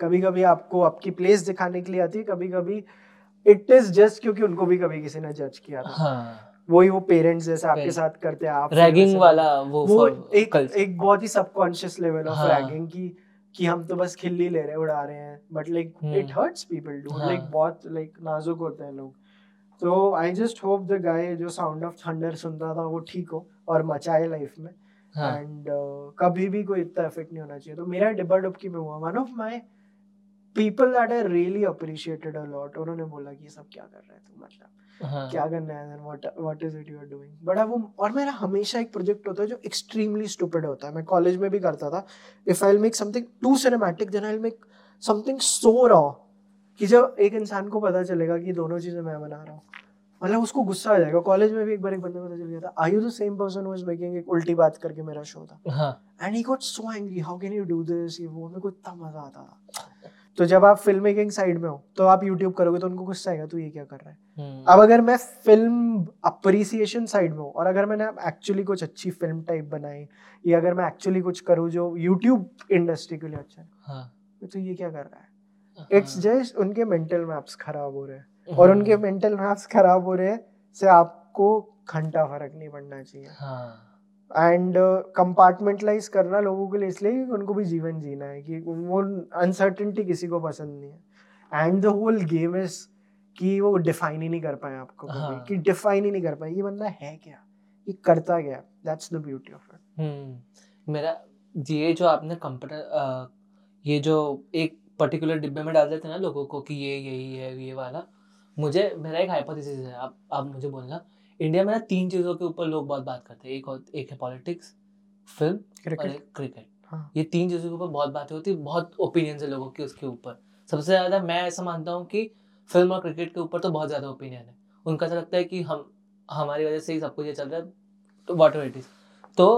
कभी कभी आपको आपकी प्लेस दिखाने के लिए आती है कभी कभी इट इज़ जस्ट क्योंकि उनको भी कभी किसी ने जज किया था। हाँ. वही वो पेरेंट्स जैसे आपके साथ करते हैं आप
रैगिंग वाला वो
वो एक एक बहुत ही सबकॉन्शियस लेवल ऑफ़ रैगिंग की कि हम तो बस खिल्ली ले रहे हैं उड़ा रहे हैं। But like it hurts people do like बहुत लाइक नाजुक होते हैं लोग। तो I just hope the guy जो साउंड ऑफ़ थंडर सुनता था वो ठीक हो और मचाए लाइफ में। एंड हाँ. uh, कभी भी कोई इतना इफ़ेक्ट नहीं होना चाहिए। तो मेरा डिब्बा डुबकी में हुआ। One of my people that I really appreciated a lot उन्होंने बोला कि ये सब क्या कर रहे हैं तुम मतलब हाँ. क्या करना है what what is it you are doing but अब वो और मेरा हमेशा एक प्रोजेक्ट होता है जो एक्सट्रीमली स्टूपिड होता है। मैं कॉलेज में भी करता था। If I make something too cinematic then I make something so raw कि जब एक इंसान को पता चलेगा कि दोनों चीज़ें मैं बना रहा हूँ। मतलब उसको गुस्सा आ जाएगा। कॉलेज में भी एक बार एक बंदे को पता चल गया था I you the same person who is making एक उल्टी बात करके मेरा शो था? And he got so angry how can you do this ये वो मेरे को इतना मज़ा आता था। तो जब आप फ़िल्म मेकिंग साइड में हो तो आप यूट्यूब करोगे तो उनको गुस्सा आएगा तू ये क्या कर रहा है हम्म। अब अगर मैं फ़िल्म अप्रिसिएशन साइड में हूँ और अगर मैंने एक्चुअली कुछ अच्छी फ़िल्म टाइप बनाई या अगर मैं एक्चुअली कुछ करूँ जो यूट्यूब इंडस्ट्री के लिए अच्छा है हाँ. तो ये क्या कर रहा है इट्स हाँ। जस्ट उनके मेंटल मैप्स खराब हो रहे हैं और हम्म। उनके मेंटल मैप्स खराब हो रहे हैं से आपको घंटा फ़र्क नहीं पड़ना चाहिए एंड कंपार्टमेंटलाइज uh, करना लोगों के लिए इसलिए कि उनको भी जीवन जीना है कि वो अनसर्टेनिटी किसी को पसंद नहीं है। And the whole game is कि वो डिफाइन ही नहीं कर पाए आपको हाँ. कि डिफाइन ही नहीं कर पाए ये बंदा है क्या? ये करता क्या that's the beauty of
it मेरा ये जो आपने कंप्यूटर ये जो एक पर्टिकुलर डिब्बे में डाल देते हैं ना लोगों को कि ये यही है ये वाला मुझे मेरा एक हाइपोथेसिस है आप आप मुझे बोलना इंडिया में ना तीन चीज़ों के ऊपर लोग बहुत बात करते हैं। एक एक है पॉलिटिक्स फ़िल्म और एक क्रिकेट हाँ. ये तीन चीज़ों के ऊपर बहुत बातें होती है बहुत ओपिनियन है लोगों के उसके ऊपर। सबसे ज़्यादा मैं ऐसा मानता हूँ कि फ़िल्म और क्रिकेट के ऊपर तो बहुत ज़्यादा ओपिनियन है। उनका ऐसा लगता है कि हम हमारी वजह से ही सब कुछ ये चल रहा है तो वॉट इट इज़ तो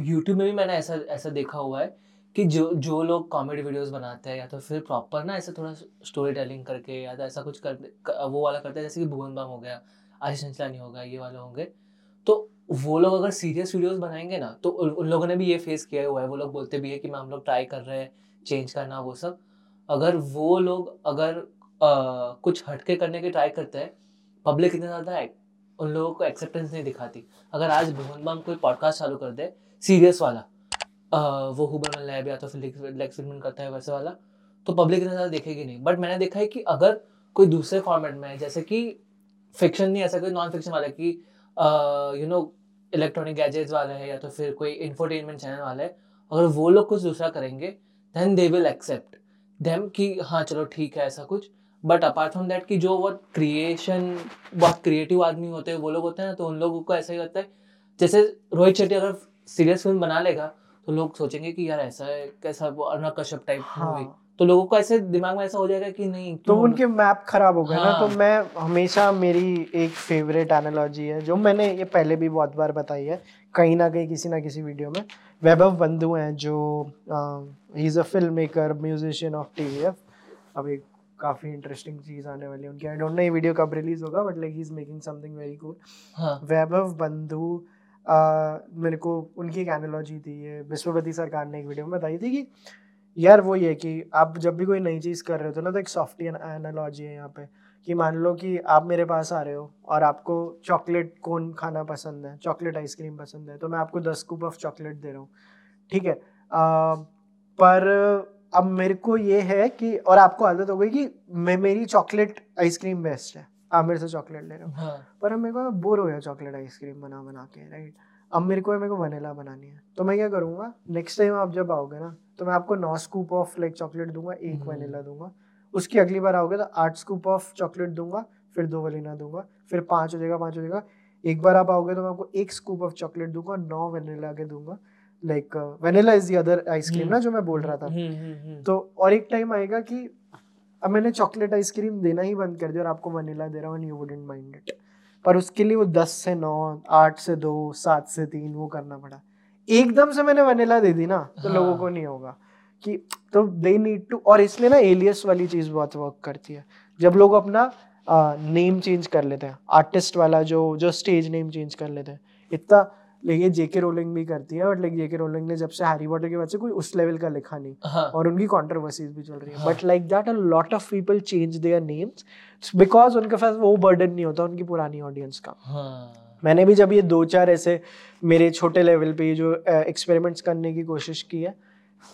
यूट्यूब में भी मैंने ऐसा ऐसा देखा हुआ है कि जो जो लोग कॉमेडी वीडियोस बनाते हैं या तो फिर प्रॉपर ना ऐसे थोड़ा स्टोरी टेलिंग करके या तो ऐसा कुछ कर वो वाला करते हैं जैसे कि भुवन बाम हो गया। आशीष अंचलानी हो गया ये वाले होंगे। तो वो लोग अगर सीरियस वीडियोस बनाएँगे ना तो उन लोगों ने भी ये फेस किया हुआ है। वो लोग बोलते भी है कि मैं हम लोग ट्राई कर रहे हैं चेंज करना वो सब। अगर वो लोग अगर आ, कुछ हटके करने की ट्राई करते हैं पब्लिक इतना ज़्यादा उन लोगों को एक्सेप्टेंस नहीं दिखाती। अगर आज भुवन बाम कोई पॉडकास्ट चालू कर दे सीरियस वाला आ, वो हुबरमन लैब या तो फिर एक्सपेरिमेंट करता है वैसे वाला तो पब्लिक इतना ज़्यादा देखेगी नहीं। बट मैंने देखा है कि अगर कोई दूसरे फॉर्मेट में जैसे कि फिक्शन नहीं, ऐसा कोई नॉन फिक्शन वाला कि यू नो इलेक्ट्रॉनिक गैजेट्स वाला है या तो फिर कोई इंफोटेनमेंट चैनल वाला है, अगर वो लोग कुछ दूसरा करेंगे then they will accept them कि हाँ चलो ठीक है ऐसा कुछ बट अपार्ट फ्रॉम दैट कि जो वो क्रिएशन बहुत क्रिएटिव आदमी होते हैं, वो लोग होते हैं ना तो उन लोगों को ऐसा ही होता है, जैसे रोहित शेट्टी अगर सीरियस फ़िल्म बना लेगा तो लोग सोचेंगे कि यार ऐसा है, कैसा वो अर्णव कश्यप टाइप मूवी तो लोगों को ऐसे दिमाग में ऐसा हो जाएगा कि नहीं
तो उनके मैप खराब हो गए हाँ। ना तो हाँ। मैं हमेशा मेरी एक फेवरेट एनालॉजी है जो मैंने ये पहले भी बहुत बार बताई है कहीं ना कहीं किसी ना किसी वीडियो में वैभव बंधु हैं जो he is a film maker musician of T V F अभी काफ़ी इंटरेस्टिंग चीज़ आने वाली है उनकी आई डोंट नो ये वीडियो कब रिलीज़ होगा but like he is making something very good Vaibhav Bandhu मेरे को उनकी एक एनालॉजी थी ये विश्वपति सरकार ने एक वीडियो में बताई थी कि यार वो ये कि आप जब भी कोई नई चीज़ कर रहे हो तो ना तो एक सॉफ्टी एनालॉजी है यहाँ पे कि मान लो कि आप मेरे पास आ रहे हो और आपको चॉकलेट कौन खाना पसंद है चॉकलेट आइसक्रीम पसंद है तो मैं आपको दस कूप ऑफ़ चॉकलेट दे रहा हूँ ठीक है? आ, पर अब मेरे को ये है कि और आपको आदत हो गई कि मैं मेरी चॉकलेट आइसक्रीम बेस्ट है आप मेरे से चॉकलेट ले रहे हो। हाँ. पर अब मेरे को बोर हो गया चॉकलेट आइसक्रीम बना बना के राइट अब मेरे को मेरे को वनीला बनानी है तो मैं क्या करूँगा नेक्स्ट टाइम आप जब आओगे ना तो मैं आपको नौ स्कूप ऑफ़ लाइक चॉकलेट दूँगा एक वनीला हम्म। दूँगा। उसकी अगली बार आओगे तो आठ स्कूप ऑफ़ चॉकलेट दूँगा फिर दो वनीला दूँगा फिर पाँच हो जाएगा पाँच हो जाएगा। एक बार आप आओगे तो मैं आपको एक स्कूप ऑफ़ चॉकलेट दूँगा नौ वनीला के दूँगा। Like vanilla is the other ice cream ना जो मैं बोल रहा था। हम्म, हम्म, तो और एक टाइम आएगा कि अब मैंने चॉकलेट आइसक्रीम देना ही बंद कर दिया और आपको वनीला दे रहा हूँ यू वुडेंट माइंड इट पर उसके लिए वो दस से नौ आठ से दो सात से तीन वो करना पड़ा। एकदम से मैंने वनीला दे दी ना तो हाँ. लोगों को नहीं होगा कि तो दे नीड टू और इसलिए ना एलियस वाली चीज़ बहुत वर्क करती है जब लोग अपना नेम चेंज कर लेते हैं आर्टिस्ट वाला जो जो स्टेज नेम चेंज कर लेते हैं इतना लेकिन जेके रोलिंग भी करती है बट लाइक जेके रोलिंग ने जब से हैरी पॉटर के बाद से कोई उस लेवल का लिखा नहीं हाँ. और उनकी कंट्रोवर्सीज भी चल रही है but like that a lot of people change their names because उनके पास वो बर्डन नहीं होता उनकी पुरानी ऑडियंस का हाँ. मैंने भी जब ये दो चार ऐसे मेरे छोटे लेवल पे जो एक्सपेरिमेंट्स करने की कोशिश की है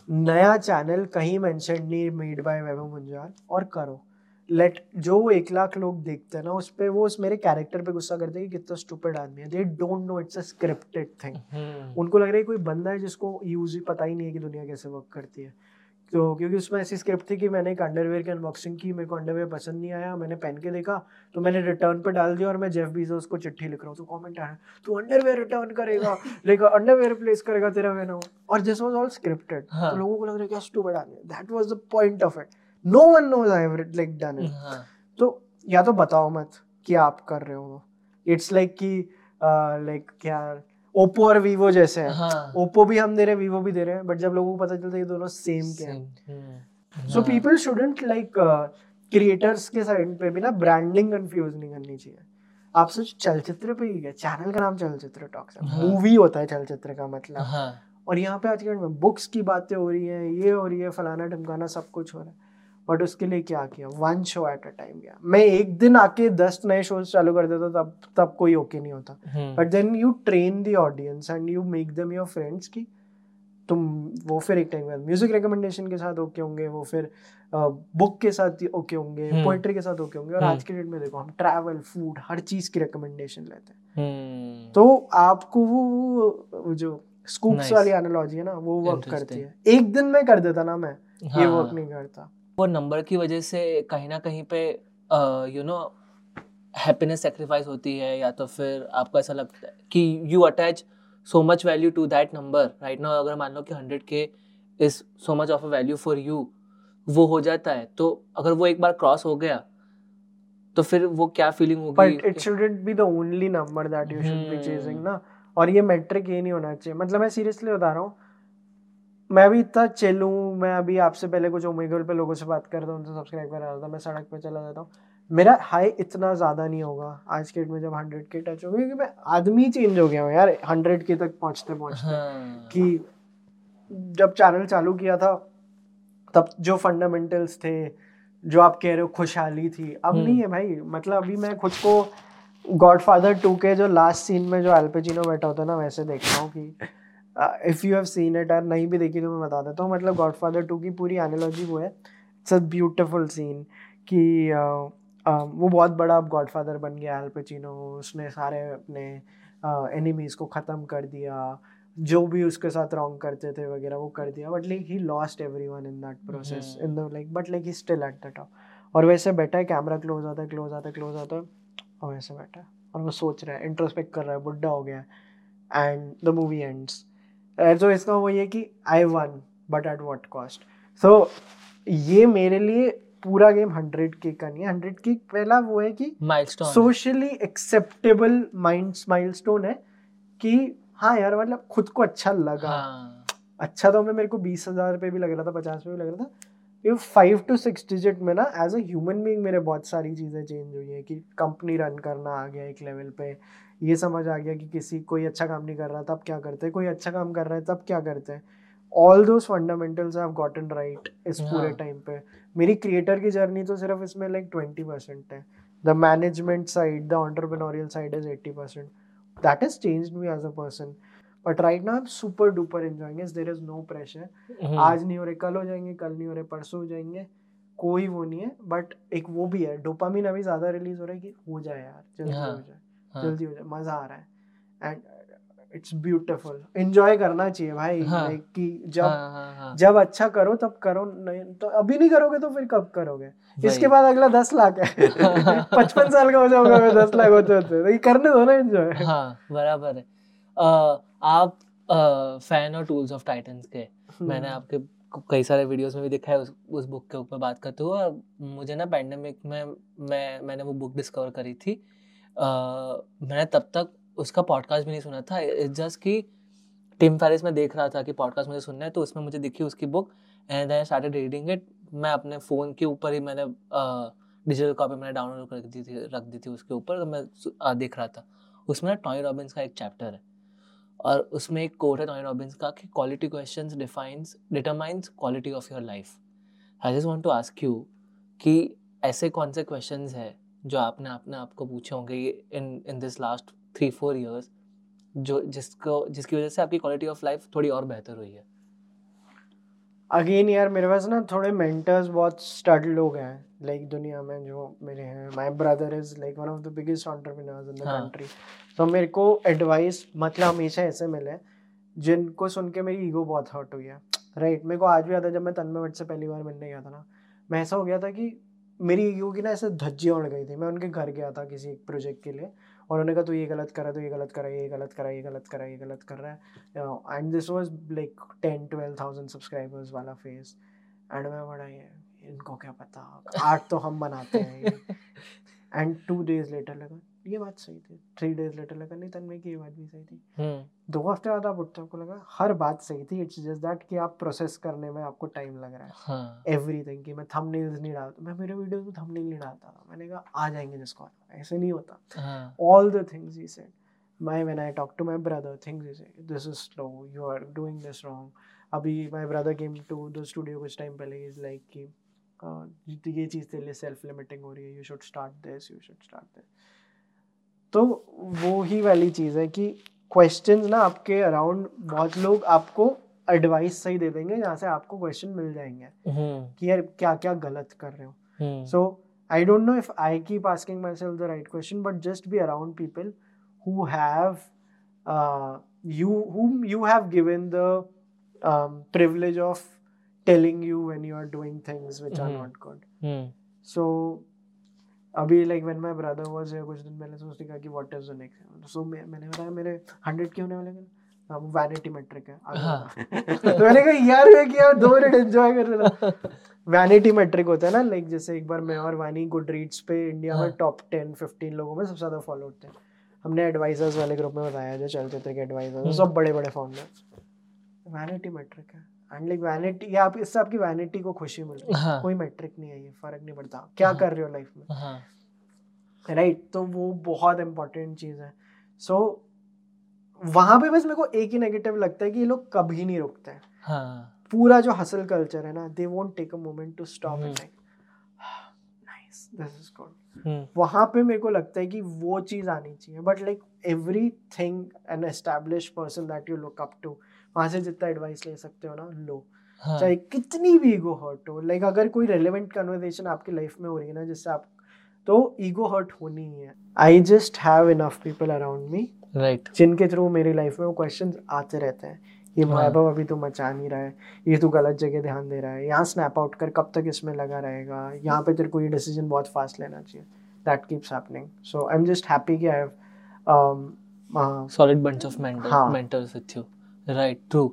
नया चैनल कहीं मेंशन नहीं मेड बाय वैभव मुंजाल और करो। लेट जो वो एक लाख लोग देखते हैं ना उस पर वो उस मेरे कैरेक्टर पे गुस्सा करते हैं कि कितना स्टूपिड आदमी है। They don't know it's a scripted thing उनको लग रहा है कोई बंदा है जिसको यूज़ ही पता ही नहीं है कि दुनिया कैसे वर्क करती है। तो क्योंकि उसमें ऐसी स्क्रिप्ट थी कि मैंने एक अंडरवेयर की अनबॉक्सिंग की मेरे को अंडरवेयर पसंद नहीं आया मैंने पहन के देखा तो मैंने रिटर्न पे डाल दिया और मैं जेफ बीजोस उसको चिट्ठी लिख रहा हूँ। तो कमेंट आया तू अंडरवेयर रिटर्न करेगा लेकिन अंडरवेयर प्लेस करेगा तेरा वेनो और दिस वाज ऑल स्क्रिप्टेड तो लोगों को लग रहा है क्या स्टूपिड आदमी that was the point of it no one knows I have like done it तो या तो बताओ मत कि आप कर रहे हो। इट्स लाइक कि लाइक क्या ओप्पो और वीवो जैसे हैं। हाँ. ओप्पो भी हम दे रहे हैं वीवो भी दे रहे हैं बट जब लोगों को पता चलता है ये दोनों सेम के हैं। So people shouldn't like creators के साइड पे भी ना ब्रांडिंग कंफ्यूज नहीं करनी चाहिए। आप सोच चलचित्र पे ही है। चैनल का नाम चलचित्र टॉक्स है। मूवी हाँ. होता है चलचित्र का मतलब। हाँ. और यहाँ पे आज के में बुक्स की बातें हो रही है ये हो रही है फलाना ढमकाना सब कुछ हो रहा है। बट उसके लिए क्या किया? One show at a time गया। मैं एक दिन आके दस नए शोज़ चालू कर देता तब तब कोई ओके नहीं होता। But then you train the audience and you make them your friends की तुम वो फिर एक टाइम म्यूज़िक रिकमेंडेशन के साथ ओके होंगे वो फिर बुक के साथ ओके होंगे पोइट्री हम्म। के साथ ओके होंगे। और हम्म। आज के डेट में देखो हम ट्रैवल फ़ूड हर चीज़ की रिकमेंडेशन लेते हैं। हम्म। तो आपको वो जो स्कूप्स वाली एनालॉजी है ना वो वर्क करती है। एक दिन में कर देता ना मैं ये वर्क हाँ। नहीं करता।
वो नंबर की वजह से कहीं ना कहीं पे यू नो हैप्पीनेस सेक्रीफाइस होती है या तो फिर आपको ऐसा लगता है कि you attach so much value to that number right now अगर मान लो कि hundred K is so much of a value for you वो हो जाता है। तो अगर वो एक बार क्रॉस हो गया तो फिर वो क्या फीलिंग होगी?
But it shouldn't be the only number that you should be chasing ना। और ये मैट्रिक ये नहीं होना चाहिए। मतलब मैं सीरियसली बता रहा हूँ मैं भी इतना चलूँ मैं अभी आपसे पहले कुछ ओमेगल पे लोगों से बात करता हूँ उनसे सब्सक्राइब कर रहा था मैं सड़क पे चला जाता हूँ मेरा हाई इतना ज़्यादा नहीं होगा आज के डेट में जब हंड्रेड के टच होगा क्योंकि मैं आदमी चेंज हो गया हूँ यार हंड्रेड के तक पहुँचते पहुँचते हाँ। कि जब चैनल चालू किया था तब जो फंडामेंटल्स थे जो आप कह रहे हो खुशहाली थी अब हम्म। नहीं है भाई मतलब अभी मैं खुद को गॉड फादर टू के जो लास्ट सीन में जो एल्पेचिनो बैठा होता है ना वैसे देख रहा हूँ कि if you have seen it और नहीं भी देखी तो मैं बता देता हूँ। मतलब गॉड फादर टू की पूरी एनोलॉजी वो है। इट्स अ ब्यूटिफुल सीन कि uh, uh, वो बहुत बड़ा अब गॉड फादर बन गया एल पचिनो उसने सारे अपने एनिमीज uh, को ख़त्म कर दिया। जो भी उसके साथ रॉन्ग करते थे वगैरह वो कर दिया। But like he lost everyone in that process in the like but like he still at the top और वैसे बैठा है कैमरा क्लोज आता है क्लोज आता है क्लोज आता है। और वैसे बैठा है। और वो सोच रहा है इंट्रोस्पेक्ट कर रहा है बुढ़ा हो गया है। एंड द मूवी एंड्स तो इसका वो ये कि I won but at what cost so ये मेरे लिए पूरा गेम हंड्रेड के का नहीं है। हंड्रेड के पहला वो है कि सोशली एक्सेप्टेबल माइंड माइलस्टोन है कि हाँ यार मतलब खुद को अच्छा लगा। हाँ. अच्छा तो मेरे को बीस हज़ार रुपये भी लग रहा था पचास रुपये भी लग रहा था। ये फाइव टू सिक्स डिजिट में ना एज अ ह्यूमन बींग मेरे बहुत सारी चीज़ें चेंज हुई है कि कंपनी रन करना आ गया एक लेवल पे। ये समझ आ गया कि किसी कोई अच्छा काम नहीं कर रहा तब क्या करते हैं? कोई अच्छा काम कर रहा है तब क्या करते हैं? All those fundamentals have gotten right इस पूरे टाइम हाँ। पे। मेरी क्रिएटर की जर्नी तो सिर्फ़ इसमें लाइक ट्वेंटी परसेंट है। The management side the entrepreneurial side is eighty percent that is change me as a person but right ना am super duper enjoying is there is no pressure आज नहीं हो रहे कल हो जाएँगे कल नहीं हो रहे परसों हो जाएँगे। कोई वो नहीं है। बट एक वो भी है। डोपामिन अभी ज़्यादा रिलीज़ हो रहा है कि हो जाए यार जल्दी हाँ, हो। जाए। हाँ. जल्दी हो जाए मज़ा आ रहा है। एंड इट्स ब्यूटिफुल एंजॉय करना चाहिए भाई हाँ, कि जब हाँ, हाँ, हाँ. जब अच्छा करो तब करो नहीं तो अभी नहीं करोगे तो फिर कब करोगे? इसके बाद अगला दस लाख है। पचपन साल का हो जाओगे मैं दस लाख होते होते। तो करने दो ना एंजॉय
हाँ बराबर है। आप फ़ैन और टूल्स ऑफ़ टाइटंस के। हम्म। मैंने आपके कई सारे वीडियोस में भी देखा है उस उस बुक के ऊपर बात करते हुए। और मुझे ना पैंडमिक में मैं मैंने वो बुक डिस्कवर करी थी। मैंने तब तक उसका पॉडकास्ट भी नहीं सुना था। इट्स जस्ट कि टिम फेरिस में देख रहा था कि पॉडकास्ट मुझे सुनना है तो उसमें मुझे दिखी उसकी book and I started reading it मैं अपने फ़ोन के ऊपर ही मैंने डिजिटल कॉपी मैंने डाउनलोड कर दी थी, रख दी थी उसके ऊपर तो मैं देख रहा था। उसमें ना टॉनी रॉबिन्स का एक चैप्टर है, और उसमें एक कोट है टोनी रॉबिन्स का कि quality question defines determines quality of your life I just want to ask you कि ऐसे कौन से क्वेश्चन हैं जो आपने अपने आप को पूछे होंगे in in this last three four years जो जिसको जिसकी वजह से आपकी क्वालिटी ऑफ़ लाइफ थोड़ी और बेहतर हुई है।
अगेन यार मेरे पास ना थोड़े मेंटर्स बहुत स्टड लोग हैं लाइक like, दुनिया में जो मेरे हैं। My brother is like one of the biggest entrepreneurs in the country तो मेरे को एडवाइस मतलब हमेशा ऐसे मिले जिनको सुन के मेरी ईगो बहुत हर्ट हुई है। Right right? मेरे को आज भी याद है जब मैं तन्मय भट्ट से पहली बार मिलने गया था ना। मैं ऐसा हो गया था कि मेरी की ना ऐसे धज्जियाँ उड़ गई थी। मैं उनके घर गया था किसी एक प्रोजेक्ट के लिए और उन्होंने कहा तू ये गलत करा तो ये गलत करा ये गलत करा ये गलत करा ये गलत कर रहा है। And this was like ten twelve thousand subscribers वाला फेस एंड मैं बड़ा ये इनको क्या पता? आर्ट तो हम बनाते हैं एंड टू डेज़ लेटर लगा ये बात सही थी। थ्री डेज़ लेटर लगा नहीं तन्मय की ये बात भी सही थी। हम्म। दो हफ़्ते बाद आप उठते आपको लगा हर बात सही थी इट्स जस्ट दैट कि आप प्रोसेस करने में आपको टाइम लग रहा है। एवरीथिंग हाँ. कि मैं थंबनेल्स नहीं डालता मैं मेरे वीडियोस में थंबनेल नहीं डालता था। मैंने कहा आ जाएँगे जिसको ऐसे नहीं होता। All the things he said my when I talk to my brother, things he say, this is slow, you are doing this wrong. अभी my brother came to the studio कुछ टाइम पहले इज़ लाइक कि ये चीज़ तेरे लिए self limiting हो रही है you should start this you should start this तो वो ही वाली चीज़ है कि क्वेश्चन ना आपके अराउंड बहुत लोग आपको एडवाइस सही दे देंगे जहाँ से आपको क्वेश्चन मिल जाएँगे हम्म। कि यार क्या क्या गलत कर रहे हो so I don't know if I keep asking myself the right question but just be around people who have you whom you have given the um, privilege of telling you when you are doing things which mm-hmm. are not good mm. so अभी like when my brother was कुछ दिन पहले सोचने का कि what is the next so मैंने बताया मेरे 100 के होने वाले हैं वो वैनिटी मैट्रिक है। हाँ. तो मैंने कहा यार मैं किया दो मिनट एंजॉय कर रहा था? वैनिटी मैट्रिक होता है ना लाइक जैसे एक बार मैं और वानी गुड रीड्स पे इंडिया में टॉप टेन फिफ्टीन लोगों में सबसे ज़्यादा फॉलो होते हैं। हमने एडवाइजर्स वाले ग्रुप में बताया जो चलचित्र के एडवाइजर्स हम्म। सब बड़े बड़े फाउंडर्स वैनिटी मैट्रिक है। एंड लाइक वैनिटी या आप इससे आपकी वैनिटी को खुशी मिल रही है हाँ. कोई मैट्रिक नहीं है ये फ़र्क नहीं पड़ता क्या हाँ. कर रहे हो लाइफ में हाँ. Right right? तो वो बहुत इंपॉर्टेंट चीज़ है सो so, वहाँ पे बस मेरे को एक ही नेगेटिव लगता है कि ये लोग कभी नहीं रुकते हैं हाँ. पूरा जो हसल कल्चर है ना they won't take a moment to stop and like nice this is good वहाँ पे मेरे को लगता है कि वो चीज़ आनी चाहिए but like everything an establish person that you look up to वहाँ से जितना एडवाइस ले सकते हो ना लो। हाँ. चाहे कितनी भी ईगो हर्ट हो लाइक अगर कोई रेलिवेंट कन्वर्सेशन आपकी लाइफ में हो रही है ना जिससे आप तो ईगो हर्ट होनी ही है। I just have enough people around me right जिनके थ्रू मेरी लाइफ में वो क्वेश्चन आते रहते हैं। ये हाँ. वैभव अभी तो मचा नहीं रहा है। ये तो गलत जगह ध्यान दे रहा है। यहाँ स्नैप आउट कर कब तक इसमें लगा रहेगा? यहाँ पे तेरे को ये डिसीज़न बहुत फास्ट लेना चाहिए। That keeps happening so I am just happy कि I have
solid bunch of mentor mentors with you right true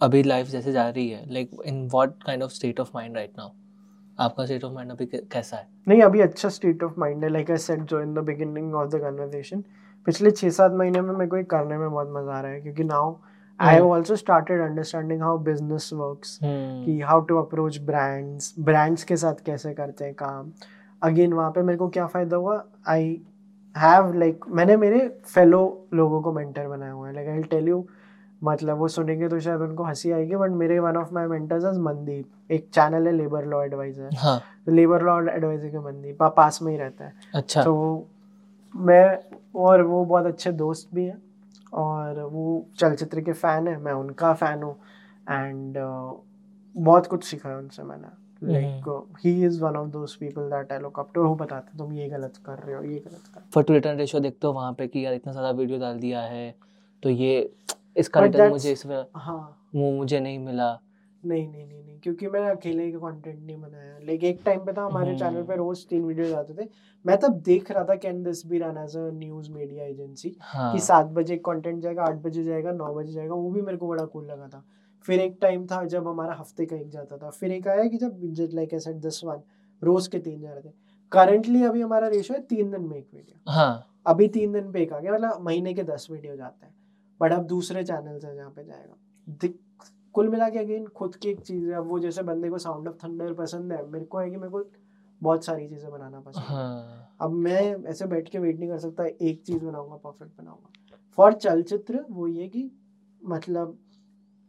अभी लाइफ जैसे जा रही है like in what kind of state of mind right now आपका state of mind अभी कैसा है?
नहीं अभी अच्छा स्टेट ऑफ़ माइंड है लाइक आई सेड जो in the beginning of the conversation पिछले छः सात महीने में मेरे को ये करने में बहुत मज़ा आ रहा है क्योंकि now I have also started understanding how business works कि how to approach brands brands के साथ कैसे करते हैं काम। अगेन वहाँ पे मेरे को क्या फ़ायदा हुआ? आई हैव लाइक मैंने मेरे फेलो लोगों को मेंटर बनाया हुआ है लाइक आई टेल यू मतलब वो सुनेंगे तो शायद उनको हँसी आएगी बट मेरे one of my mentors is Mandeep एक चैनल है लेबर लॉ एडवाइजर हाँ. लेबर लॉ एडवाइजर के मनदीप पास में ही रहता है। अच्छा। तो मैं और वो बहुत अच्छे दोस्त भी हैं और वो चलचित्र के फ़ैन है मैं उनका फ़ैन हूँ एंड uh, बहुत कुछ सीखा है उनसे मैंने। Like he is one of those people that I look up to वो बताते तुम ये गलत कर रहे हो ये गलत कर
फॉर रिटर्न रेशियो देखते हो वहाँ पे कि यार इतना सारा वीडियो डाल दिया है तो ये इसका रिटर्न मुझे इसमें हाँ। वो मुझे नहीं मिला।
नहीं नहीं नहीं नहीं क्योंकि मैंने अकेले का कंटेंट नहीं बनाया। लाइक एक टाइम पे था हमारे चैनल हम्म। पे रोज तीन वीडियोस आते थे। मैं तब देख रहा था can this be run as a news media agency कि सात बजे कंटेंट जाएगा आठ बजे जाएगा नौ बजे जाएगा वो भी मेरे को बड़ा कूल लगा था। फिर एक टाइम था जब हमारा हफ़्ते का एक जाता था। फिर एक आया कि जब like I said this one रोज के तीन जा रहे थे। करंटली अभी हमारा रेशियो है तीन दिन में एक वीडियो हाँ। अभी तीन दिन पे एक आ गया मतलब महीने के दस वीडियो जाते हैं। बट अब दूसरे चैनल है जहाँ पे जाएगा। कुल मिला के अगेन खुद की एक चीज़ है अब वो जैसे बंदे को साउंड ऑफ़ थंडर पसंद है मेरे को है कि मेरे को बहुत सारी चीज़ें बनाना पसंद है। हाँ. अब मैं ऐसे बैठ के वेट नहीं कर सकता एक चीज़ बनाऊँगा परफेक्ट बनाऊँगा। फॉर चलचित्र वो ये कि मतलब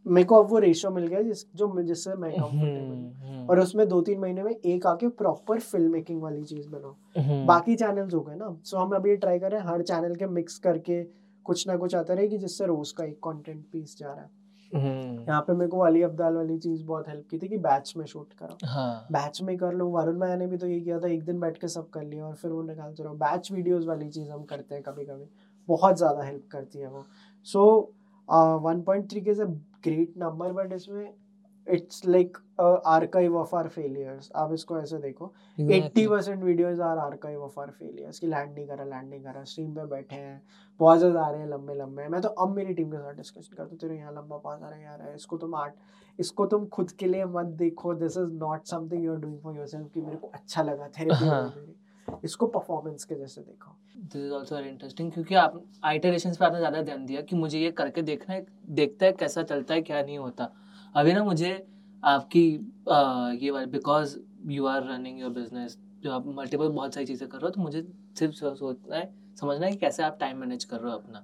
मेरे को अब वो रेशो मिल गया जिस जो जिससे मैं कंफर्टेबल और उसमें दो तीन महीने में एक आके प्रॉपर फ़िल्म मेकिंग वाली चीज़ बनाओ बाकी चैनल्स हो गए ना। सो हम अभी ट्राई कर रहे हैं हर चैनल के मिक्स करके कुछ ना कुछ आता रहेगी जिससे रोज का एक कंटेंट पीस जा रहा है। Hmm. यहाँ पे मेरे को अली अब्दाल वाली चीज़ बहुत हेल्प की थी कि बैच में शूट करो। हाँ. बैच में कर लो। वरुण माया ने भी तो ये किया था एक दिन बैठ के सब कर लिया और फिर वो निकालते रहो। बैच वीडियोस वाली चीज़ हम करते हैं कभी कभी बहुत ज़्यादा हेल्प करती है वो। So one point three K great number but इसमें it's like archive of our failures आप इसको ऐसे देखो। Eighty percent videos are archive of our failures की लैंड नहीं करा लैंड नहीं करा स्ट्रीम पे बैठे हैं पॉजेज आ रहे हैं लंबे लंबे मैं तो अब मेरी टीम के साथ डिस्कशन करता हूँ तेरे यहाँ लंबा पॉज आ रहा है यार है इसको तुम आर्ट इसको तुम खुद के लिए मत देखो। This is not something you are doing for yourself कि मेरे को अच्छा लगा थेरेपी इसको परफॉर्मेंस के जैसे देखो।
This is also very interesting क्योंकि आप आइटरेशंस पे आपने ज़्यादा ध्यान दिया कि मुझे ये करके देखना है देखता है कैसा चलता है क्या नहीं होता। अभी ना मुझे आपकी आ, ये वाली because you are running your business जो आप मल्टीपल बहुत सारी चीज़ें कर रहे हो तो मुझे सिर्फ़ सोचना है समझना है कि कैसे आप टाइम मैनेज कर रहे हो अपना।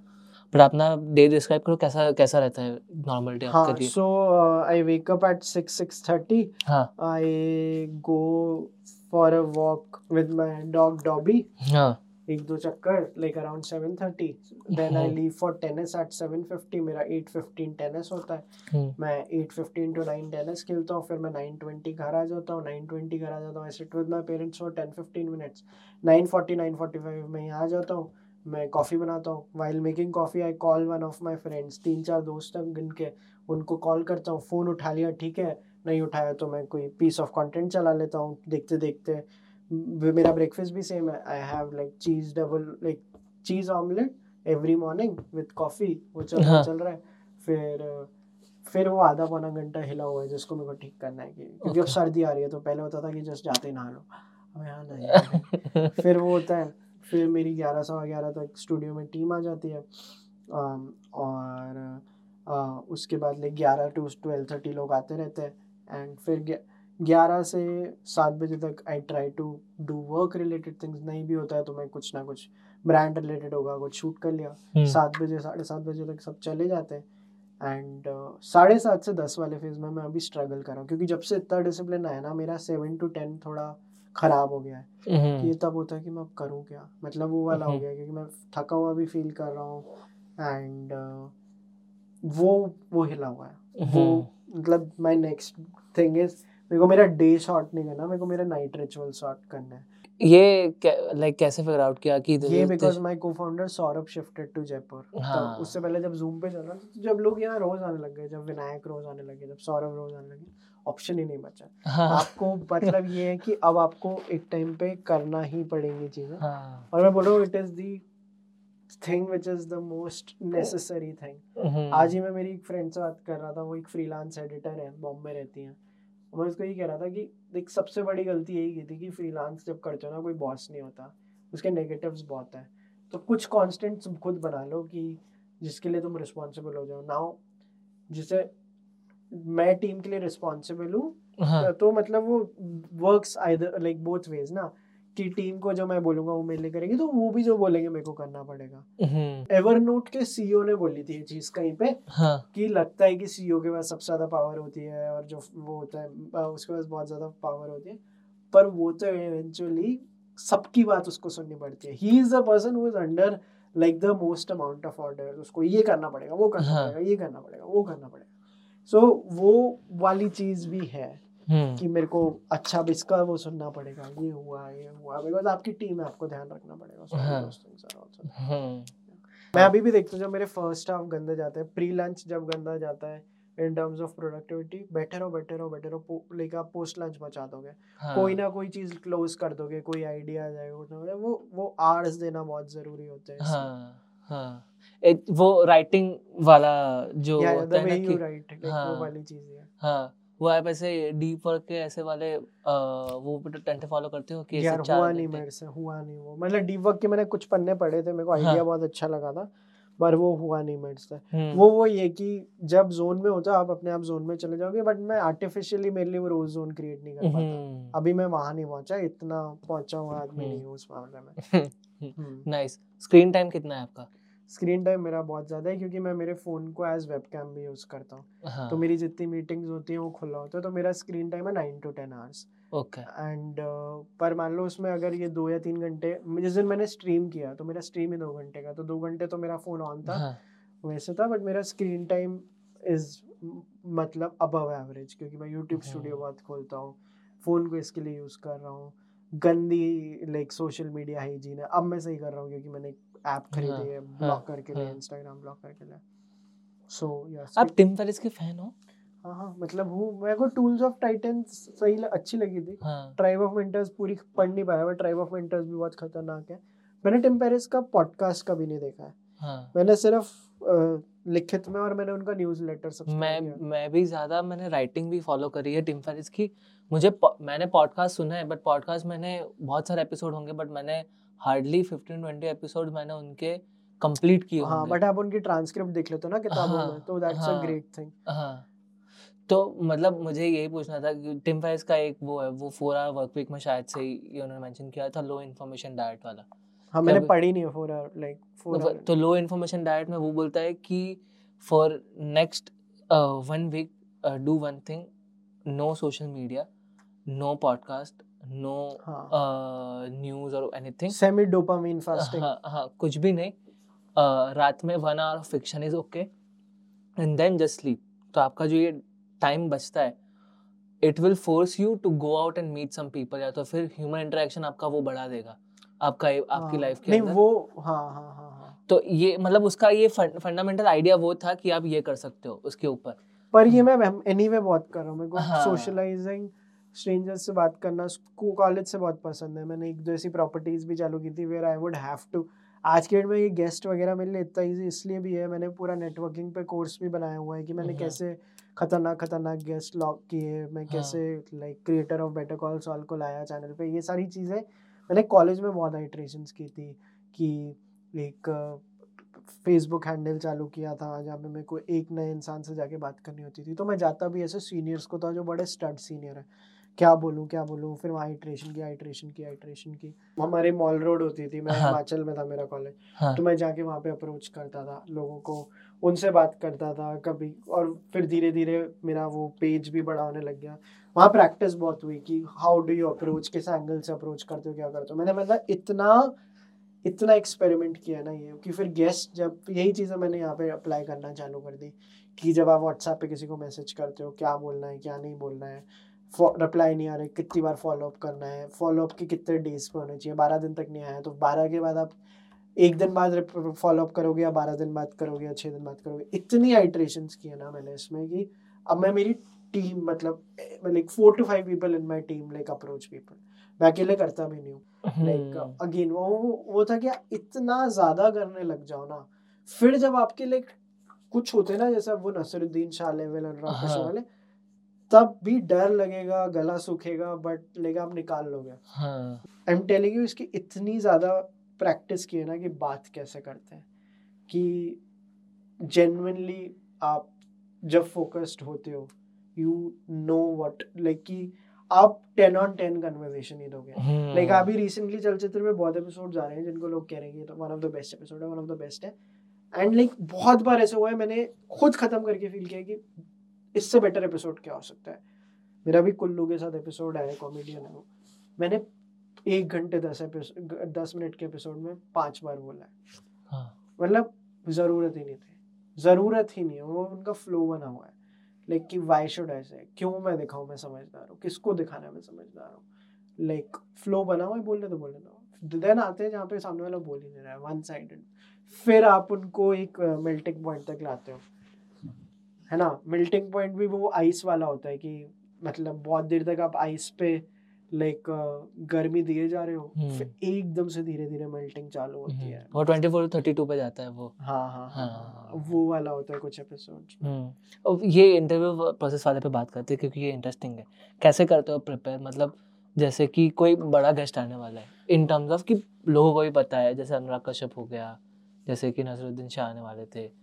बट अपना डे डिस्क्राइब करो कैसा कैसा रहता है नॉर्मल डे
आपके लिए सो आई वेक अप एट 6 6:30 हाँ। I go for a walk with my dog Dobby हाँ। एक दो चक्कर like around seven thirty then I leave for tennis at seven fifty मेरा एट फिफ्टीन टेनिस होता है। hmm. मैं eight fifteen to nine tennis खेलता हूँ फिर मैं नाइन ट्वेंटी घर आ जाता हूँ नाइन ट्वेंटी घर आ जाता हूँ I sit with my parents for ten fifteen minutes nine forty nine forty five में यहाँ आ जाता हूँ मैं कॉफ़ी बनाता हूँ। While making coffee I call one of my friends तीन चार दोस्त हैं गिन के उनको कॉल करता हूँ फ़ोन उठा लिया ठीक है नहीं उठाया तो मैं कोई पीस ऑफ़ कंटेंट चला लेता हूँ। देखते देखते मेरा ब्रेकफास्ट भी सेम है. I have like cheese double like cheese omelette every morning with coffee वो चल हाँ. चल रहा है. फिर फिर वो आधा पौना घंटा हिला हुआ है जिसको मेरे को ठीक करना है कि क्योंकि अब सर्दी आ रही है तो पहले होता था कि जस्ट जाते ही नहा लो. अब यहाँ नहीं. फिर वो होता है फिर मेरी ग्यारह सवा ग्यारह तक स्टूडियो में टीम आ जाती है. और उसके बाद लाइक ग्यारह टू ट्वेल्व थर्टी लोग आते रहते हैं. एंड फिर ग्यारह से सात बजे तक I try to do work related things नहीं भी होता है तो मैं कुछ ना कुछ ब्रांड रिलेटेड होगा कुछ शूट कर लिया। हम्म। सात बजे साढ़े सात बजे तक सब चले जाते हैं। एंड साढ़े सात से दस वाले फ़ेज़ में मैं अभी स्ट्रगल कर रहा हूँ क्योंकि जब से इतना डिसिप्लिन आया ना मेरा सेवन टू टेन थोड़ा खराब हो गया है। कि ये तब होता है कि मैं अब करूँ क्या? मतलब वो वाला हो गया क्योंकि मैं थका हुआ भी फील कर रहा हूँ। एंड uh, वो वो हिला हुआ है। वो मतलब माई नेक्स्ट थिंग इज़ मेरे को मेरा डे शॉट नहीं करना मेरे को मेरा नाइट रिचुअल शॉट करना है।
ये लाइक कैसे फिगर आउट किया कि
ये because my co-founder Saurabh shifted to Jaipur हाँ. तो उससे पहले जब जूम पे चल रहा था जब लोग यहाँ रोज आने लग गए जब विनायक रोज आने लगे जब सौरभ रोज आने लगे ऑप्शन ही नहीं बचा। हाँ. आपको मतलब ये है कि अब आपको एक टाइम पे करना ही पड़ेंगी चीज़ें। हाँ. और मैं बोल रहा हूँ it is the thing which is the most necessary thing आज ही मैं मेरी एक फ्रेंड से बात कर रहा था वो एक फ्रीलांस एडिटर है बॉम्बे रहती हैं। मैं उसको ये कह रहा था कि देख सबसे बड़ी गलती यही की थी कि फ्रीलांस जब करते हो ना कोई बॉस नहीं होता उसके नेगेटिव्स बहुत है। तो कुछ कॉन्स्टेंट्स खुद बना लो कि जिसके लिए तुम रिस्पॉन्सिबल हो जाओ। नाउ जिसे मैं टीम के लिए रिस्पॉन्सिबल हूँ हाँ. तो मतलब वो works either like both ways ना। कि टीम को जो मैं बोलूँगा वो मेरे लिए करेगी तो वो भी जो बोलेंगे मेरे को करना पड़ेगा एवरनोट हम्म। के सीईओ ने बोली थी चीज़ कहीं पे हाँ. कि लगता है कि सीईओ के पास सबसे ज़्यादा पावर होती है और जो वो होता है उसके पास बहुत ज़्यादा पावर होती है पर वो तो इवेंचुअली सबकी बात उसको सुननी पड़ती है he is the person who is under like the most amount of order उसको ये करना पड़ेगा वो करना हाँ. पड़ेगा ये करना पड़ेगा वो करना पड़ेगा सो so, वो वाली चीज़ भी है। कि मेरे को अच्छा इसका वो सुनना पड़ेगा ये हुआ ये हुआ। बिकॉज़ आपकी टीम है आपको ध्यान रखना पड़ेगा। हाँ। हम्म। मैं अभी भी देखता हूँ जब मेरे फ़र्स्ट हाफ़ गंदे जाते हैं प्री लंच जब गंदा जाता है इन टर्म्स ऑफ़ प्रोडक्टिविटी बैठे रहो बैठे रहो बैठे रहो लाइक आप पोस्ट लंच बचा दोगे। हाँ. कोई ना कोई चीज़ क्लोज कर दोगे कोई आइडिया आ जाएगा वो वो आर्ट्स देना बहुत ज़रूरी होता है हाँ,
हाँ. वो राइटिंग वाला जो होता है ना कि
हाँ, वो वाली चीज़ है
हाँ। वो आप ऐसे डीप वर्क के ऐसे वाले आ, वो टेंट फॉलो करते हो
कि यार हुआ नहीं मेरे से हुआ नहीं वो। मतलब डीप वर्क के मैंने कुछ पन्ने पढ़े थे मेरे को आइडिया हाँ. बहुत अच्छा लगा था पर वो हुआ नहीं मेरे से। हम्म। वो वो ये कि जब जोन में होता आप अपने आप जोन में चले जाओगे बट मैं आर्टिफिशियली मेरे लिए वो रोज जोन क्रिएट नहीं कर पाता। हम्म। अभी मैं वहाँ नहीं पहुँचा इतना पहुँचा हुआ आदमी नहीं हूँ उस मामले में।
नाइस स्क्रीन टाइम कितना है आपका?
स्क्रीन टाइम मेरा बहुत ज़्यादा है क्योंकि मैं मेरे फ़ोन को एज वेब कैम भी यूज़ करता हूँ हाँ. तो मेरी जितनी मीटिंग्स होती हैं वो खुला होता है तो मेरा स्क्रीन टाइम है nine to ten hours
okay
and पर मान लो उसमें अगर ये दो या तीन घंटे जिस दिन मैंने स्ट्रीम किया तो मेरा स्ट्रीम ही दो घंटे का तो दो घंटे तो मेरा फ़ोन ऑन था हाँ. वैसे था बट मेरा स्क्रीन टाइम इज़ मतलब अबव एवरेज क्योंकि मैं यूट्यूब स्टूडियो। बहुत खोलता हूँ फ़ोन को इसके लिए यूज़ कर रहा हूँ गंदी लाइक सोशल मीडिया हाइजीन है अब मैं सही कर रहा हूँ क्योंकि मैंने ऐप खरीदी हाँ, है ब्लॉकर हाँ, के लिए इंस्टाग्राम ब्लॉकर के लिए सो यस
आप टिम फेरिस के फ़ैन हो?
हाँ हाँ मतलब हूँ। मेरे को टूल्स ऑफ़ टाइटन सही अच्छी लगी थी। ट्राइब ऑफ़ विंटर्स पूरी पढ़ नहीं पाया बट ट्राइब ऑफ़ विंटर्स भी बहुत खतरनाक है। मैंने टिम पेरिस का पॉडकास्ट कभी नहीं देखा है। हाँ. मैंने सिर्फ़ लिखित में और मैंने उनका न्यूज़ लेटर
मैं मैं भी ज़्यादा मैंने राइटिंग भी फॉलो करी है टिम फेरिस की। मुझे मैंने पॉडकास्ट सुना है बट पॉडकास्ट मैंने बहुत सारे एपिसोड होंगे बट मैंने हार्डली फिफ्टीन ट्वेंटी एपिसोड मैंने उनके कंप्लीट किए
हाँ बट आप उनकी ट्रांसक्रिप्ट देख लेते हो ना किताबों हाँ, में तो दैट्स अ ग्रेट थिंग
तो मतलब मुझे यही पूछना था कि टिम फेरिस का एक वो है वो फोर आवर वर्क वीक में शायद से ही उन्होंने मेंशन किया था लो इन्फॉर्मेशन डाइट वाला।
हाँ मैंने पढ़ी नहीं है फोर आवर लाइक फोर
तो लो इन्फॉर्मेशन डाइट में वो बोलता है कि for next one week do one thing no social media no podcast no news और एनीथिंग
सेमी डोपामाइन फास्टिंग
हाँ हाँ कुछ भी नहीं. Uh, रात में one hour fiction is okay and then just sleep तो आपका जो ये टाइम बचता है it will force you to go out and meet some people या तो फिर ह्यूमन इंटरेक्शन आपका वो बढ़ा देगा आपका आपकी लाइफ
हाँ, के नहीं वो हाँ हाँ हाँ हाँ।
तो ये मतलब उसका ये फंडामेंटल आइडिया वो था कि आप ये कर सकते हो उसके ऊपर.
पर ये मैं एनीवे बहुत कर रहा हूँ मेरे को सोशलाइजिंग स्ट्रेंजर्स से बात करना स्कूल कॉलेज से बहुत पसंद है। मैंने एक दो ऐसी प्रॉपर्टीज़ भी चालू की थी where I would have to आज के डेट में ये गेस्ट वगैरह मेरे लिए इतना ईजी इसलिए भी है। मैंने पूरा नेटवर्किंग पे कोर्स भी बनाया हुआ है कि मैंने हाँ। कैसे खतरनाक खतरनाक गेस्ट लॉक किए मैं हाँ। कैसे like creator of Better Call Saul को लाया चैनल पे। ये सारी चीज़ें मैंने कॉलेज में बहुत आइट्रेशन की थी कि एक फेसबुक हैंडल चालू किया था जहाँ पे मेरे को एक नए इंसान से जाके बात करनी होती थी। तो मैं जाता भी ऐसे सीनियर्स को था जो बड़े स्टड सीनियर है। क्या बोलूँ क्या बोलूँ फिर वहाँ आइट्रेशन की आइट्रेशन की आइट्रेशन की हमारे मॉल रोड होती थी मैं हिमाचल हाँ। में था मेरा कॉलेज हाँ। तो मैं जाके वहाँ पे अप्रोच करता था लोगों को उनसे बात करता था कभी और फिर धीरे धीरे मेरा वो पेज भी बड़ा होने लग गया वहाँ प्रैक्टिस बहुत हुई कि हाउ डू यू अप्रोच किस एंगल से अप्रोच करते हो क्या करते हो मैंने मतलब इतना इतना एक्सपेरिमेंट किया ना ये कि फिर गेस्ट जब यही चीज़ें मैंने यहाँ पे अप्लाई करना चालू कर दी कि जब आप व्हाट्सएप पे किसी को मैसेज करते हो क्या बोलना है क्या नहीं बोलना है रिप्लाई नहीं आ रहे कितनी बार फॉलोअप करना है फॉलोअप के कितने डेज़ पे होने चाहिए बारह दिन तक नहीं आया तो बारह के बाद आप एक दिन बाद फॉलोअप करोगे या बारह दिन बाद करोगे या छः दिन बाद करोगे? इतनी आइट्रेशन किए ना मैंने इसमें कि अब मैं मेरी टीम मतलब like four to five people in my team like approach people मैं अकेले करता भी नहीं हूँ। लाइक अगेन वो वो था कि इतना ज़्यादा करने लग जाओ ना फिर जब आपके लाइक कुछ होते ना जैसा वो नसरुद्दीन शाह लेवल अनुराग हाँ। वाले तब भी डर लगेगा गला सूखेगा बट लेकिन आप निकाल लोगे। आई एम टेलिंग यू इसकी इतनी ज़्यादा प्रैक्टिस की है ना कि बात कैसे करते हैं कि जेनवनली आप जब फोकस्ड होते हो यू नो वट लाइक कि आप टेन ऑन टेन कन्वर्जेशन ही दोगे। Like hmm. अभी रिसेंटली चलचित्र में बहुत एपिसोड जा रहे हैं जिनको लोग कह रहे हैं one of the best episode है वन ऑफ़ द बेस्ट है। एंड लाइक like, बहुत बार ऐसे हुआ है मैंने खुद खत्म करके फील किया कि इससे बेटर एपिसोड क्या हो सकता है? मेरा भी कुल्लू के साथ एपिसोड आया कॉमेडियन है वो। मैंने एक घंटे दस एपिसोड दस मिनट के एपिसोड में पाँच बार बोला है। हाँ। मतलब ज़रूरत ही नहीं थी। ज़रूरत ही नहीं है। वो उनका फ्लो बना हुआ है। लाइक कि वाई शुड ऐसे क्यों मैं दिखाऊँ? मैं समझदार हूँ। किसको दिखाना मैं समझदार हूँ। लाइक फ्लो बना हुआ है बोलने तो बोलने दो। देन आते हैं जहाँ पे सामने वाला बोल ही नहीं रहा है। वन साइडेड फिर आप उनको एक मेल्टिंग पॉइंट तक लाते हो। है ना मेल्टिंग पॉइंट भी वो आइस वाला होता है कि मतलब बहुत देर तक आप आइस पे लाइक गर्मी दिए जा रहे हो हम्म। फिर एकदम से धीरे धीरे मेल्टिंग चालू होती हम्म। है।
वो 24 32 पे जाता है वो।
हाँ हाँ हाँ, हाँ, हाँ वो वाला होता है कुछ एपिसोड
हम्म। ये इंटरव्यू प्रोसेस वाले पे बात करते हैं क्योंकि ये इंटरेस्टिंग है। कैसे करते हो प्रिपेयर मतलब जैसे कि कोई बड़ा गेस्ट आने वाला है इन टर्म्स ऑफ़ कि लोगों को भी पता है जैसे अनुराग कश्यप हो गया जैसे कि नजरुद्दीन शाह आने वाले थे।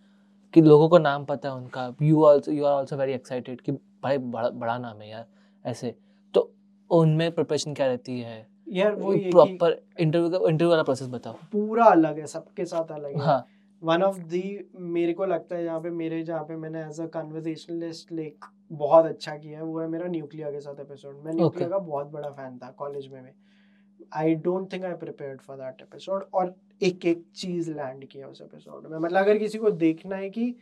कि लोगों को नाम पता है उनका। You also you are also very excited कि भाई बड़ा बड़ा नाम है यार ऐसे। तो उनमें प्रिपरेशन क्या रहती है?
यार वो
प्रॉपर इंटरव्यू का इंटरव्यू वाला प्रोसेस बताओ।
पूरा अलग है सबके साथ अलग है। हाँ। वन ऑफ़ दी मेरे को लगता है जहाँ पे मेरे जहाँ पे मैंने एज अ कन्वर्सेशनलिस्ट लाइक बहुत अच्छा किया है वो है मेरा न्यूक्लियर के साथ एपिसोड मैं न्यूक्लियर okay. का बहुत बड़ा फ़ैन था कॉलेज में भी। I don't think I prepare for that episode और एक एक चीज़ लैंड किया उस एपिसोड में। मतलब अगर किसी को देखना है कि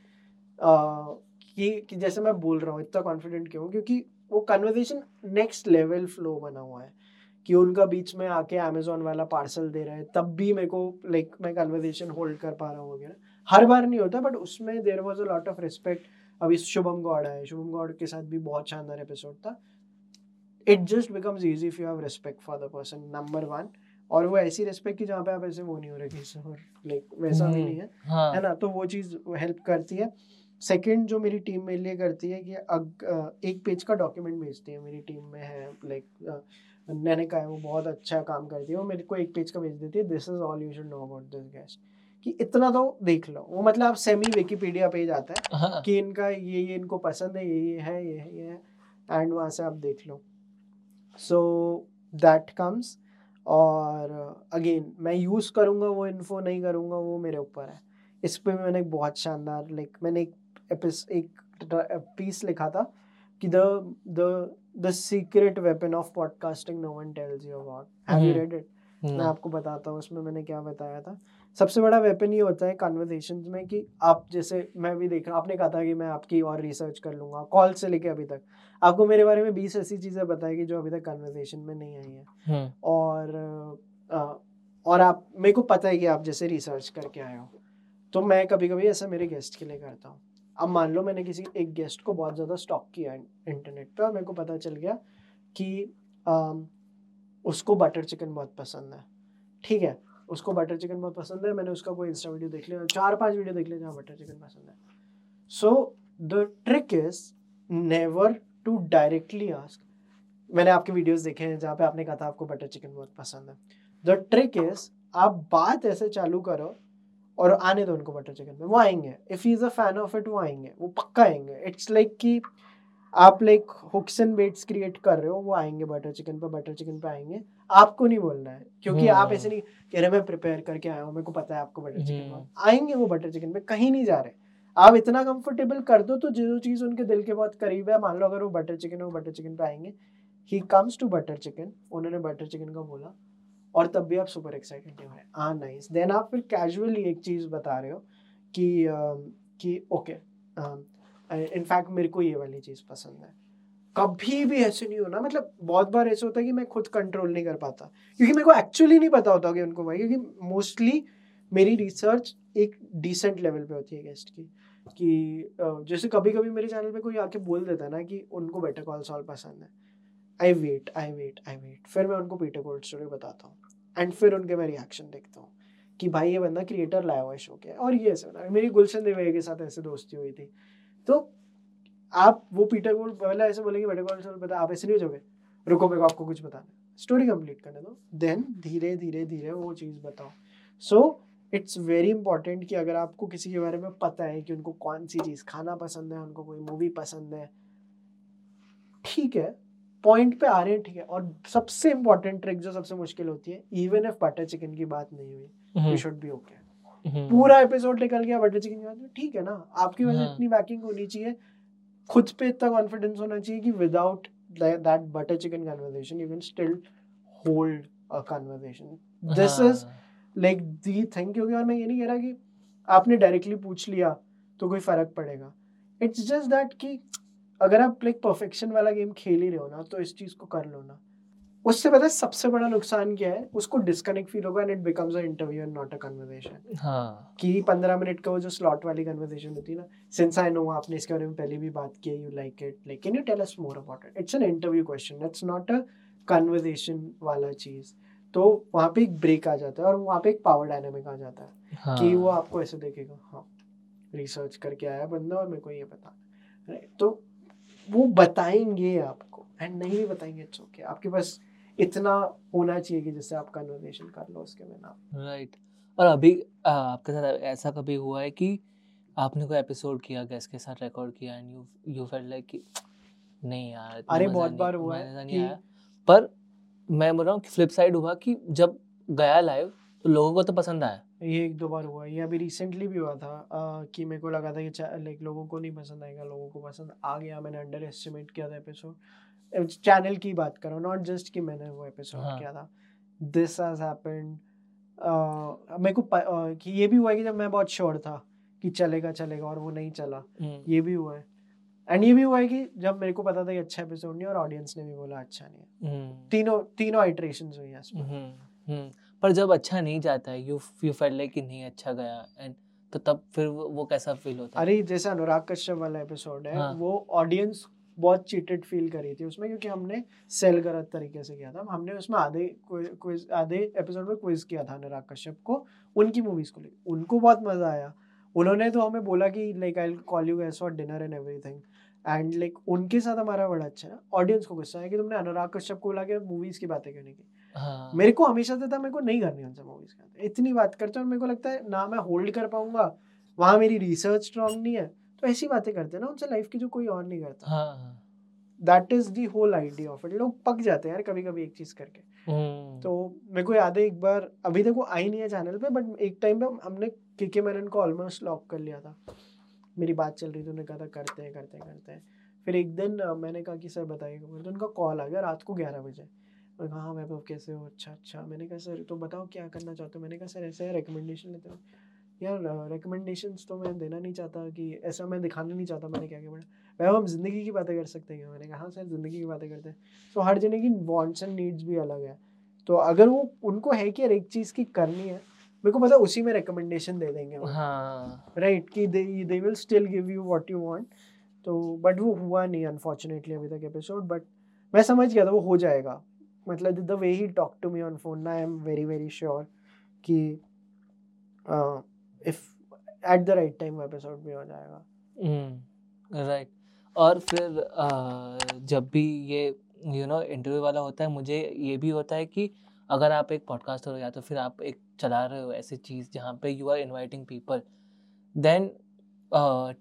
कि, कि जैसे मैं बोल रहा हूँ इतना कॉन्फिडेंट क्यों? क्योंकि वो कन्वर्सेशन नेक्स्ट लेवल फ्लो बना हुआ है कि उनका बीच में आके अमेजोन वाला पार्सल दे रहा है तब भी मेरे को लाइक मैं कन्वर्सेशन होल्ड कर पा रहा हूँ वगैरह। हर बार नहीं होता बट उसमें there was a lot of respect अभी शुभम गौड़ है। शुभम गौड़ के साथ भी बहुत शानदार एपिसोड था। It just becomes easy if you have respect for the person number one और वो ऐसी रिस्पेक्ट की जहाँ पे आप ऐसे वो नहीं हो रहे किसी और लाइक वैसा भी हम्म, नहीं है हाँ. है ना? तो वो चीज़ हेल्प करती है। सेकंड जो मेरी टीम मेरे लिए करती है कि अग, एक पेज का डॉक्यूमेंट भेजती है। मेरी टीम में है लाइक मैंने कहा है वो बहुत अच्छा काम करती है। वो मेरे को एक पेज का भेज देती है। This is all you should know about this guest कि इतना तो देख लो। वो मतलब आप सेमी विकीपीडिया पेज आता है हाँ। कि इनका ये ये इनको पसंद है ये ये है ये है ये है एंड वहाँ से आप देख लो। सो दैट कम्स और अगेन मैं यूज़ करूँगा वो इन्फो नहीं करूँगा वो मेरे ऊपर है। इस पर मैंने बहुत शानदार लाइक मैंने एक एक पीस लिखा था कि the the the secret weapon of podcasting no one tells you about have you read it मैं आपको बताता हूँ उसमें मैंने क्या बताया था। सबसे बड़ा वेपन ये होता है कॉन्वर्जेशन में कि आप जैसे मैं भी देख रहा हूँ आपने कहा था कि मैं आपकी और रिसर्च कर लूँगा कॉल से लेके अभी तक। आपको मेरे बारे में बीस ऐसी चीज़ें बताएगी जो अभी तक कन्वर्सेशन में नहीं आई है। हम्म। और आ, और आप मेरे को पता है कि आप जैसे रिसर्च करके आए हो। तो मैं कभी कभी ऐसा मेरे गेस्ट के लिए करता हूँ। अब मान लो मैंने किसी एक गेस्ट को बहुत ज़्यादा स्टॉक किया इंटरनेट पर और मेरे को पता चल गया कि आ, उसको बटर चिकन बहुत पसंद है। ठीक है? उसको बटर चिकन बहुत पसंद है, मैंने उसका कोई इंस्टा वीडियो देख लिया, चार पाँच वीडियो देख लिया जहाँ बटर चिकन पसंद है। So the trick is never to directly ask मैंने आपके वीडियोस देखे हैं जहाँ पे आपने कहा था आपको बटर चिकन बहुत पसंद है। द ट्रिक इज़ आप बात ऐसे चालू करो और आने दो उनको बटर चिकन में। वो आएँगे। If is a fan of it वो आएँगे। वो पक्का आएँगे। इट्स लाइक कि आप like hooks and baits create कर रहे हो, वो आएँगे बटर चिकन पर बटर चिकन पर आएँगे। आपको नहीं बोलना है क्योंकि आप ऐसे नहीं कह रहे मैं प्रिपेयर करके आया हूँ मेरे को पता है आपको बटर चिकन हम्म। आएँगे वो बटर चिकन पे कहीं नहीं जा रहे। आप इतना कंफर्टेबल कर दो तो जो चीज़ उनके दिल के बहुत करीब है मान लो अगर वो बटर चिकन है वो बटर चिकन पे आएँगे। He comes to butter chicken उन्होंने बटर चिकन का बोला और तब भी आप सुपर एक्साइटेड नहीं हो? रहे हाँ नाइस देन आप फिर कैजुअली एक चीज़ बता रहे हो कि कि ओके इनफैक्ट मेरे को ये वाली चीज़ पसंद है। कभी भी ऐसे नहीं होना। मतलब बहुत बार ऐसा होता है कि मैं खुद कंट्रोल नहीं कर पाता। क्योंकि मेरे को एक्चुअली नहीं पता होता कि उनको भाई, क्योंकि मोस्टली मेरी रिसर्च एक डिसेंट लेवल पे होती है गेस्ट की। कि जैसे कभी कभी मेरे चैनल पे कोई आके बोल देता है ना कि उनको बेटर कॉल सॉल्व पसंद है। I wait I wait I wait फिर मैं उनको पीटर कोल्ड स्टोरी बताता हूँ। एंड फिर उनके मैं रिएक्शन देखता हूँ। कि भाई ये बंदा क्रिएटर लाया हुआ है शो के। और ये बना, मेरी गुलशन देवे के साथ ऐसे दोस्ती हुई थी। तो आप वो पीटर कोल पहले ऐसे बोलेंगे बेटे कौन पता आप ऐसे नहीं हो जाओगे? रुको मेरे को आपको कुछ बताना स्टोरी कंप्लीट करने दो। देन धीरे धीरे धीरे वो चीज़ बताओ। सो इट्स वेरी इंपॉर्टेंट कि अगर आपको किसी के बारे में पता है कि उनको कौन सी चीज़ खाना पसंद है उनको कोई मूवी पसंद है ठीक है पॉइंट पे आ रहे हैं ठीक है और सबसे इंपॉर्टेंट ट्रिक जो सबसे मुश्किल होती है इवन इफ़ बटर चिकन की बात नहीं हुई यू शुड बी ओके पूरा एपिसोड निकल गया बटर चिकन की बात ठीक है ना? आपकी वजह हाँ. इतनी बैकिंग होनी चाहिए खुद पे इतना कॉन्फिडेंस होना चाहिए कि without that butter chicken conversation you can still hold a conversation this is like the thing क्योंकि और मैं ये नहीं कह रहा कि आपने डायरेक्टली पूछ लिया तो कोई फ़र्क पड़ेगा। इट्स जस्ट दैट कि अगर आप लाइक परफेक्शन वाला गेम खेल ही रहे हो ना तो इस चीज़ को कर लो ना। उससे पता है सबसे बड़ा नुकसान क्या है? उसको डिस्कनेक्ट फील होगा and it becomes a interview and not a conversation हाँ। कि पंद्रह मिनट का वो जो स्लॉट वाली कन्वर्सेशन होती है ना सिंस आई नो आपने इसके बारे में पहले भी बात की you like it like can you tell us more about it it's an interview question it's not a conversation वाला चीज़। तो वहाँ पे एक ब्रेक आ जाता है और वहाँ पे एक पावर डायनामिक आ जाता है हाँ. कि वो आपको ऐसे देखेगा हाँ रिसर्च करके आया बंदा और मेरे को ये पता तो वो बताएँगे आपको एंड नहीं भी बताएँगे इट्स ओके आपके पास इतना होना चाहिए कि जिससे आप कन्वर्सेशन कर लो उसके बिना।
राइट और अभी आपके साथ ऐसा कभी हुआ है कि आपने कोई एपिसोड किया गेस्ट के साथ रिकॉर्ड किया and you you felt like कि नहीं यार
अरे बहुत बार हुआ है
कि पर मैं बोल रहा हूँ फ्लिप साइड हुआ कि जब गया लाइव तो लोगों को तो पसंद आया।
ये एक दो बार हुआ ये अभी रिसेंटली भी हुआ था आ, कि मेरे को लगा था कि लाइक लोगों को नहीं पसंद आएगा लोगों को पसंद आ गया मैंने अंडर एस्टिमेट किया था एपिसोड चैनल की बात करो नॉट जस्ट कि मैंने वो एपिसोड हाँ. किया था दिस हैज़ हैपेंड मेरे को uh, कि ये भी हुआ है कि जब मैं बहुत श्योर था कि चलेगा चलेगा और वो नहीं चला हम्म। ये भी हुआ है एंड ये भी हुआ है कि जब मेरे को पता था कि अच्छा एपिसोड नहीं और ऑडियंस ने भी बोला अच्छा नहीं है हम्म। तीनों तीनों आइटरेशंस हुई हैं इसमें
हम्म, पर जब अच्छा नहीं जाता है यू यू फेल लाइक कि नहीं अच्छा गया एंड तो तब फिर वो, वो कैसा फील होता
है अरे जैसे अनुराग कश्यप वाला एपिसोड है हाँ. वो ऑडियंस बहुत चीटेड फील करी थी उसमें क्योंकि हमने सेल गलत तरीके से किया था। हमने उसमें आधे क्विज आधे एपिसोड में क्विज किया था अनुराग कश्यप को उनकी मूवीज़ को लेकर उनको बहुत मज़ा आया। उन्होंने तो हमें बोला कि like I call you guys for dinner and everything and like उनके साथ हमारा बड़ा अच्छा है। ऑडियंस को गुस्सा है कि तुमने अनुराग कश्यप को बोला कि मूवीज़ की बातें करने की हाँ. मेरे को हमेशा से था मेरे को नहीं करनी उनसे मूवीज़ की इतनी बात करते हैं और मेरे को लगता है ना मैं होल्ड कर पाऊँगा। वहाँ मेरी रिसर्च स्ट्रांग नहीं है। तो ऐसी बातें करते हैं ना उनसे लाइफ की जो कोई और नहीं करता। हाँ. That is the whole idea of it लोग पक जाते हैं यार कभी कभी एक चीज़ करके। hmm. तो मेरे को याद है एक बार अभी तक वो आई नहीं है चैनल पे बट एक टाइम पे हमने के के मैनन को ऑलमोस्ट लॉक कर लिया था। मेरी बात चल रही थी उन्होंने कहा था करते हैं करते हैं करते हैं। फिर एक दिन मैंने कहा कि सर बताइएगा तो उनका कॉल आ गया रात को ग्यारह बजे। मैंने कहा हाँ वैभव कैसे हो? अच्छा अच्छा। मैंने कहा सर तो बताओ क्या करना चाहते हो? मैंने कहा सर ऐसे रिकमेंडेशन लेते हो? यार रिकमेंडेशंस तो मैं देना नहीं चाहता कि ऐसा मैं दिखाना नहीं चाहता मैंने क्या क्या पढ़ा। वह हम ज़िंदगी की बातें कर सकते हैं मैंने कहा हाँ सर ज़िंदगी की बातें करते हैं। तो हर जने की वॉन्ट्स एंड नीड्स भी अलग है। तो अगर वो उनको है कि यार एक चीज़ की करनी है मेरे को पता उसी में रिकमेंडेशन दे देंगे हाँ। राइट कि they they will still give you what you want तो बट वो हुआ नहीं अनफॉर्चुनेटली अभी तक एपिसोड बट मैं समझ गया था वो हो जाएगा। मतलब the way he talk to me on phone I am very very sure कि if at the right time episode भी हो जाएगा।
राइट hmm, और फिर जब भी ये यू नो इंटरव्यू वाला होता है मुझे ये भी होता है कि अगर आप एक पॉडकास्टर हो या तो फिर आप एक चला रहे हो ऐसी चीज़ जहाँ पे you are inviting people then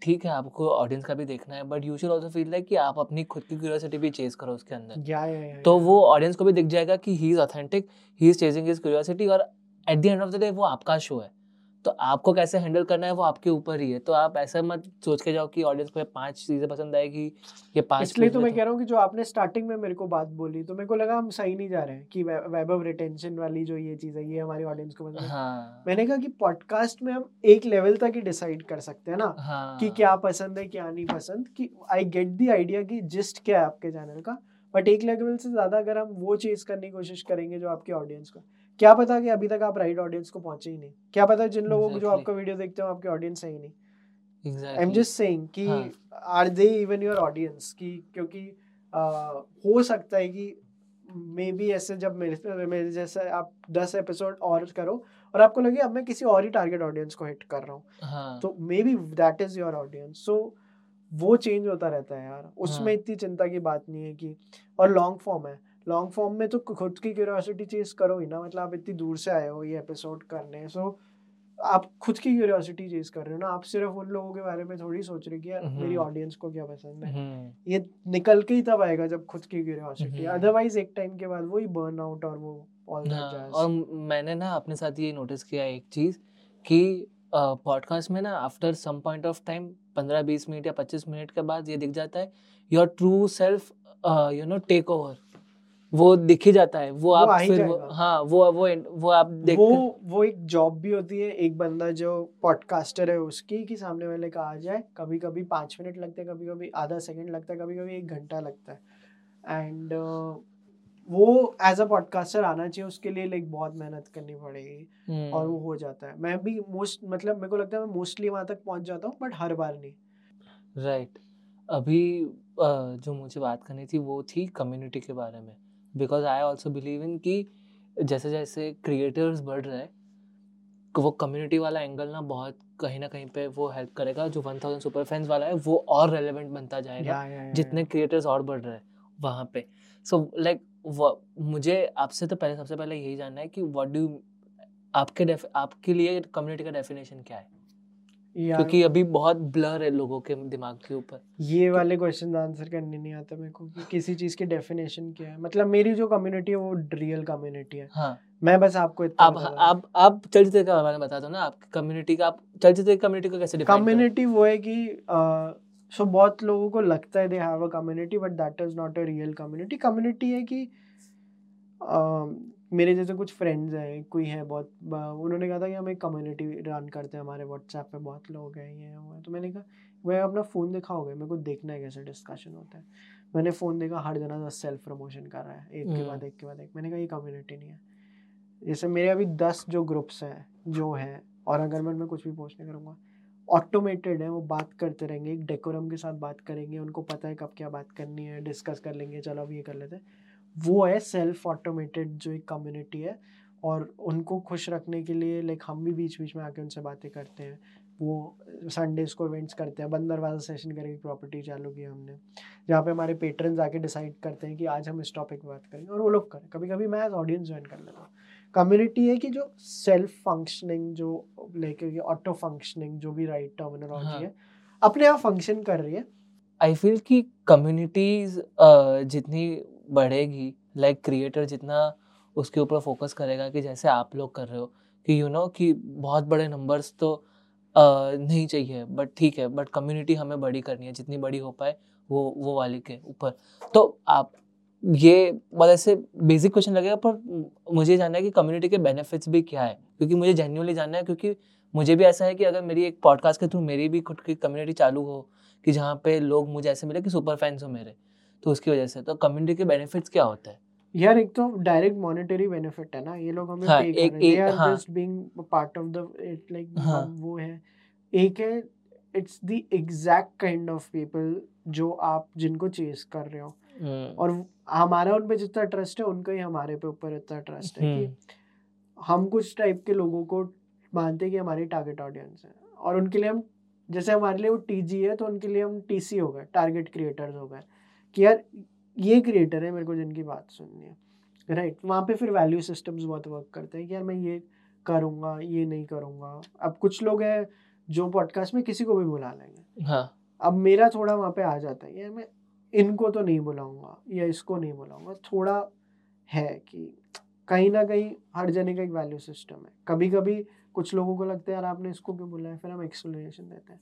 ठीक है आपको ऑडियंस का भी देखना है but you should also feel like कि आप अपनी खुद की क्यूरियोसिटी भी चेज करो उसके अंदर।
या, या, या,
तो वो ऑडियंस को भी दिख जाएगा कि he is authentic he is chasing his curiosity और at the end of the day वो आपका शो है। तो आपको कैसे हैंडल करना है वो आपके ऊपर ही है तो आप ऐसा मत सोच के जाओ कि ऑडियंस को पाँच चीज़ें पसंद आएगी ये पाँच
इसलिए तो मैं कह रहा हूँ कि जो आपने स्टार्टिंग में मेरे को बात बोली तो मेरे को लगा हम सही नहीं जा रहे हैं कि ऑफ़ रिटेंशन वाली जो ये चीज़ है ये हमारी ऑडियंस को पसंद हाँ। मैंने कहा कि पॉडकास्ट में हम एक लेवल तक ही डिसाइड कर सकते हैं ना हाँ। कि क्या पसंद है क्या नहीं पसंद कि आई गेट दी आइडिया की जिस्ट क्या है आपके चैनल का बट एक लेवल से ज़्यादा अगर हम वो चीज़ करने की कोशिश करेंगे जो आपकी ऑडियंस को क्या पता कि अभी तक आप राइट ऑडियंस को पहुँचे ही नहीं। क्या पता जिन लोगों को जो आपका वीडियो देखते हो आपके ऑडियंस है ही नहीं। आई एम जस्ट सेइंग कि are they even your audience कि क्योंकि uh, हो सकता है कि मे बी ऐसे जब मेरे मेरे जैसे आप दस एपिसोड और करो और आपको लगे अब मैं किसी और ही टारगेट ऑडियंस को हिट कर रहा हूँ। हाँ. तो maybe that is your audience so वो चेंज होता रहता है यार। उसमें हाँ. इतनी चिंता की बात नहीं है कि और लॉन्ग फॉर्म है। लॉन्ग फॉर्म में तो खुद की क्यूरियोसिटी चीज़ करो ही ना मतलब आप इतनी दूर से आए हो ये एपिसोड करने सो आप खुद की क्यूरियोसिटी चीज़ कर रहे हो ना आप सिर्फ़ उन लोगों के बारे में थोड़ी सोच रहे कि यार मेरी ऑडियंस हम्म। को क्या पसंद है। हम्म। ये निकल के ही तब आएगा जब खुद की क्यूरियोसिटी अदरवाइज़ एक टाइम के बाद वही बर्न आउट और वो ऑल
हाँ, और मैंने ना अपने साथ ये नोटिस किया एक चीज़ कि पॉडकास्ट में ना after some point of time पंद्रह बीस मिनट या पच्चीस मिनट के बाद ये दिख जाता है your true self you know take over वो दिख ही जाता है। वो, वो आप फिर वो, हाँ वो वो वो आप
देख वो वो एक जॉब भी होती है एक बंदा जो पॉडकास्टर है उसकी कि सामने वाले का आ जाए कभी कभी पाँच मिनट लगते हैं कभी कभी आधा सेकंड लगता है कभी कभी एक घंटा लगता है। एंड uh, वो एज अ पॉडकास्टर आना चाहिए उसके लिए लाइक बहुत मेहनत करनी पड़ेगी hmm. और वो हो जाता है। मैं भी मोस्ट मतलब मेरे को लगता है मैं मोस्टली वहाँ तक पहुँच जाता हूँ बट हर बार नहीं।
Right right. अभी जो मुझे बात करनी थी वो थी कम्युनिटी के बारे में। Because I also believe in कि जैसे जैसे क्रिएटर्स बढ़ रहे हैं वो कम्युनिटी वाला एंगल ना बहुत कहीं ना कहीं पे वो हेल्प करेगा जो वन थाउज़ेंड सुपर फैंस वाला है वो और रेलिवेंट बनता जाएगा yeah, yeah, yeah, जितने क्रिएटर्स और बढ़ रहे हैं वहाँ पे। सो so, लाइक like, मुझे आपसे तो पहले सबसे पहले यही जानना है कि व्हाट डू आपके आपके लिए कम्युनिटी का डेफिनेशन क्या है? क्योंकि अभी बहुत ब्लर है लोगों के दिमाग के ऊपर।
ये वाले क्वेश्चन आंसर करने नहीं आता मेरे को कि किसी चीज़ की डेफिनेशन क्या है। मतलब मेरी जो कम्युनिटी है वो रियल कम्युनिटी है। हाँ। मैं बस आपको
इतना अब आप आप चलचित्र के बारे में बता दो ना आपकी कम्युनिटी का आप चलचित्र कम्युनिटी को कैसे
कम्युनिटी वो है कि सो बहुत लोगों को लगता है they have a community but that is not a real community community है कि मेरे जैसे कुछ फ्रेंड्स हैं कोई है बहुत उन्होंने कहा था कि हम एक कम्युनिटी रन करते हैं हमारे व्हाट्सएप पे बहुत लोग हैं ये वो तो मैंने कहा वह अपना फ़ोन देखा दिखाओगे? मेरे को देखना है कैसे डिस्कशन होता है। मैंने फ़ोन देखा हर जना सेल्फ प्रमोशन कर रहा है एक के बाद हम्म। एक के बाद एक। मैंने कहा ये कम्युनिटी नहीं है। जैसे मेरे अभी दस जो ग्रुप्स हैं जो हैं और अगर मैं उनमें कुछ भी पोस्ट नहीं करूँगा ऑटोमेटेड है वो बात करते रहेंगे एक डेकोरम के साथ बात करेंगे उनको पता है कब क्या बात करनी है डिस्कस कर लेंगे चलो अब ये कर लेते हैं। वो है सेल्फ ऑटोमेटेड जो एक कम्युनिटी है और उनको खुश रखने के लिए लाइक हम भी बीच बीच में आके उनसे बातें करते हैं। वो संडेज को इवेंट्स करते हैं बंदर वाला सेशन करके प्रॉपर्टी चालू किया हमने। जहाँ पे हमारे पेट्रन आके डिसाइड करते हैं कि आज हम इस टॉपिक पर बात करेंगे और वो लोग करें। कभी कभी मैं एज ऑडियंस ज्वाइन कर लेता हूँ। कम्युनिटी है कि जो सेल्फ फंक्शनिंग जो लेके ऑटो फंक्शनिंग जो भी राइट टर्मिनोलॉजी हाँ. है अपने आप फ़ंक्शन कर रही है।
आई फील कि कम्युनिटीज जितनी बढ़ेगी। लाइक क्रिएटर जितना उसके ऊपर फोकस करेगा कि जैसे आप लोग कर रहे हो। कि यू you नो know, कि बहुत बड़े नंबर्स तो आ, नहीं चाहिए बट ठीक है बट कम्युनिटी हमें बड़ी करनी है जितनी बड़ी हो पाए वो वो वाले के ऊपर। तो आप ये बहुत ऐसे बेसिक क्वेश्चन लगेगा पर मुझे जानना है कि कम्युनिटी के बेनिफिट्स भी क्या है? क्योंकि मुझे जेन्यूनली जानना है क्योंकि मुझे भी ऐसा है कि अगर मेरी एक पॉडकास्ट के थ्रू मेरी भी खुद की कम्युनिटी चालू हो कि जहाँ पे लोग मुझे ऐसे मिले कि सुपर फैंस हो मेरे तो उसकी वजह से। तो कम्युनिटी के बेनिफिट्स क्या होते हैं?
यार एक तो डायरेक्ट मॉनेटरी बेनिफिट है ना ये लोग हमें हाँ, पे कर रहे हैं। Just being part of the it like वो है। एक है it's the exact kind of people जो आप जिनको चेस कर रहे हो। हम्म। और हमारा उन पे जितना ट्रस्ट है उनका ही हमारे पे ऊपर इतना ट्रस्ट है कि हम्म। हम कुछ टाइप के लोगों को मानते हैं कि हमारी टारगेट ऑडियंस है। और उनके लिए हम जैसे हमारे लिए वो टी है तो उनके लिए हम टी हो गए टारगेट क्रिएटर्स हो गए। कि यार ये क्रिएटर है मेरे को जिनकी बात सुननी है। Right right. वहाँ पे फिर वैल्यू सिस्टम्स बहुत वर्क करते हैं कि यार मैं ये करूँगा ये नहीं करूँगा। अब कुछ लोग हैं जो पॉडकास्ट में किसी को भी बुला लेंगे। हाँ। अब मेरा थोड़ा वहाँ पे आ जाता है यार मैं इनको तो नहीं बुलाऊँगा या इसको नहीं बुलाऊँगा। थोड़ा है कि कहीं ना कहीं हर जने का एक वैल्यू सिस्टम है। कभी कभी कुछ लोगों को लगता है यार आपने इसको क्यों बुलाया? फिर हम एक्सप्लेनेशन देते हैं।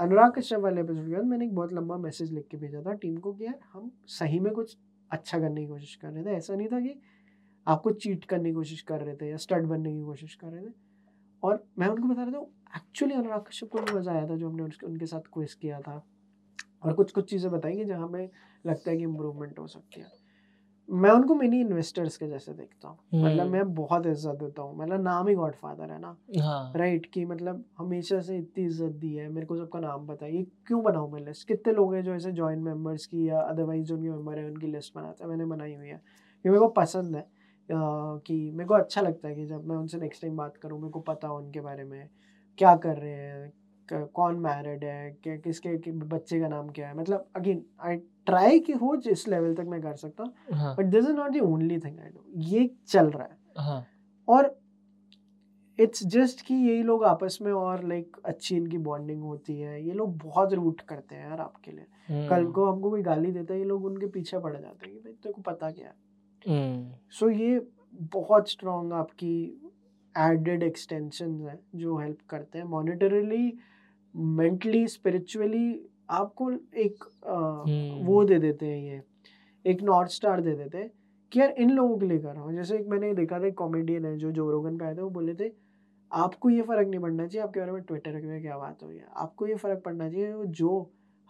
अनुराग कश्यप वाले एपिसोड के बाद मैंने एक बहुत लंबा मैसेज लिख के भेजा था टीम को कि यार, हम सही में कुछ अच्छा करने की कोशिश कर रहे थे। ऐसा नहीं था कि आपको चीट करने की कोशिश कर रहे थे या स्टड बनने की कोशिश कर रहे थे। और मैं उनको बता रहा था एक्चुअली अनुराग कश्यप को भी मज़ा आया था जो हमने उनके साथ क्विज किया था। और कुछ कुछ चीज़ें बताई जहाँ में लगता है कि इम्प्रूवमेंट हो सकती है। मैं उनको मिनी इन्वेस्टर्स के जैसे देखता हूँ। मतलब हम्म। मैं बहुत इज़्ज़त देता हूँ। मतलब नाम ही गॉड फादर है ना? हाँ. राइट कि मतलब हमेशा से इतनी इज़्ज़त दी है। मेरे को सबका नाम पता है। ये क्यों बनाऊँ मैं लिस्ट कितने लोग हैं जो ऐसे जॉइंट मेंबर्स की या अदरवाइज़ जो उनके मेंबर है उनकी लिस्ट बनाते हैं? मैंने बनाई हुई है। क्योंकि मेरे को पसंद है। कि मेरे को अच्छा लगता है कि जब मैं उनसे नेक्स्ट टाइम बात करूँ मेरे को पता हो उनके बारे में। क्या कर रहे हैं? कौन मैरिड है? किसके कि बच्चे का नाम क्या है? मतलब अगेन आई ट्राई कि हो जिस लेवल तक मैं कर सकता हूँ but this is not the only thing I do ये चल रहा है हाँ. और इट्स जस्ट कि यही लोग आपस में और लाइक अच्छी इनकी बॉन्डिंग होती है ये लोग बहुत रूट करते हैं यार आपके लिए hmm. कल को हमको कोई गाली देता है ये लोग उनके पीछे पड़ जाते हैं कि भाई तेरे को पता क्या है सो hmm. so, ये बहुत स्ट्रॉन्ग आपकी एडेड एक्सटेंशन है जो हेल्प करते हैं मॉनिटरली मेंटली स्पिरिचुअली आपको एक आ. वो दे देते हैं ये एक नॉर्थ स्टार दे देते हैं कि यार इन लोगों के लिए कर रहा हूँ जैसे एक मैंने देखा था एक कॉमेडियन है जो जो रोगन पे आए थे वो बोले थे आपको ये फ़र्क नहीं पड़ना चाहिए आपके बारे में ट्विटर में क्या बात हुई है आपको ये फ़र्क पड़ना चाहिए वो जो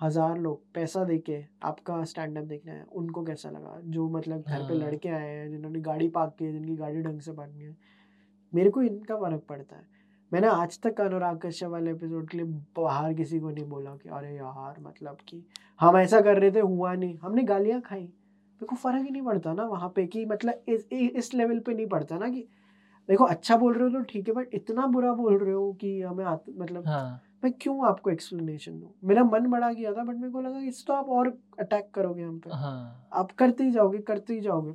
हज़ार लोग पैसा दे के आपका स्टैंड अप देखना है उनको कैसा लगा जो मतलब घर पे हाँ। लड़के आए हैं जिन्होंने गाड़ी पार्क की है जिनकी गाड़ी ढंग से पार्क की है मेरे को इनका फ़र्क पड़ता है मैंने आज तक अनुराग कश्यप वाले एपिसोड के लिए बाहर किसी को नहीं बोला कि अरे यार मतलब कि हम ऐसा कर रहे थे हुआ नहीं। हमने गालियाँ खाई। मेरे को फ़र्क ही नहीं पड़ता ना वहाँ पे कि मतलब इस इस लेवल पे नहीं पड़ता ना कि देखो अच्छा बोल रहे हो तो ठीक है बट इतना बुरा बोल रहे हो कि हमें मतलब हाँ. मैं क्यों आपको एक्सप्लेनेशन दूँ? मेरा मन बड़ा गया था बट मेरे को लगा इस तो आप और अटैक करोगे हम पे। हाँ. आप करते ही जाओगे करते ही जाओगे।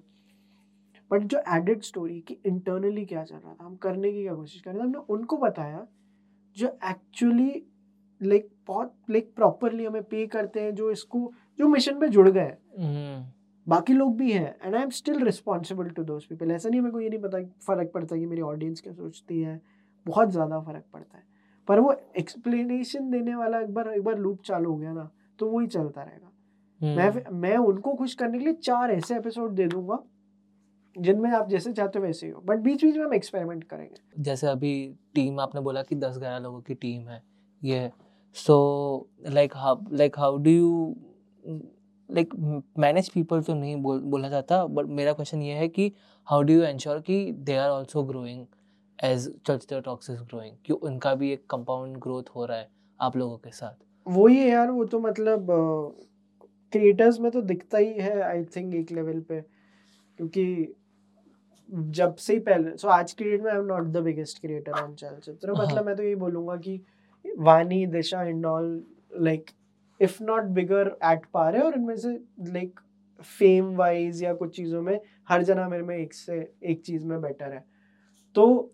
बट जो एडेड स्टोरी कि इंटरनली क्या चल रहा था हम करने की क्या कोशिश कर रहे थे हमने उनको बताया जो एक्चुअली लाइक बहुत लाइक प्रॉपरली हमें पे करते हैं जो इसको जो मिशन में जुड़ गए हम्म। बाकी लोग भी हैं and I am still responsible to those people ऐसा नहीं मेरे को ये नहीं पता फ़र्क पड़ता कि मेरी ऑडियंस क्या सोचती है। बहुत ज़्यादा फ़र्क पड़ता है। पर वो एक्सप्लेनेशन देने वाला एक बार एक बार लूप चालू हो गया ना तो वही चलता रहेगा। मैं हम्म। मैं उनको खुश करने के लिए चार ऐसे एपिसोड दे दूँगा जिनमें आप जैसे चाहते हो वैसे ही हो। बट बीच बीच में हम एक्सपेरिमेंट करेंगे।
जैसे अभी टीम आपने बोला कि दस ग्यारह लोगों की टीम है ये so like how like how do you like manage people तो नहीं बोल बोलना चाहता बट मेरा क्वेश्चन ये है कि हाउ डू यू एंश्योर कि they are also growing as church talks is growing कि उनका भी एक कंपाउंड ग्रोथ हो रहा है आप लोगों के साथ।
वही है यार वो तो मतलब क्रिएटर्स uh, में तो दिखता ही है आई थिंक एक लेवल पे। क्योंकि जब से ही पहले सो so, आज की डेट में I am not the biggest creator on Chalchitra मतलब मैं तो यही बोलूँगा कि Vani Disha and all like if not bigger at पा रहे और इनमें से लाइक फेम वाइज या कुछ चीज़ों में हर जना मेरे में एक से एक चीज़ में बेटर है। तो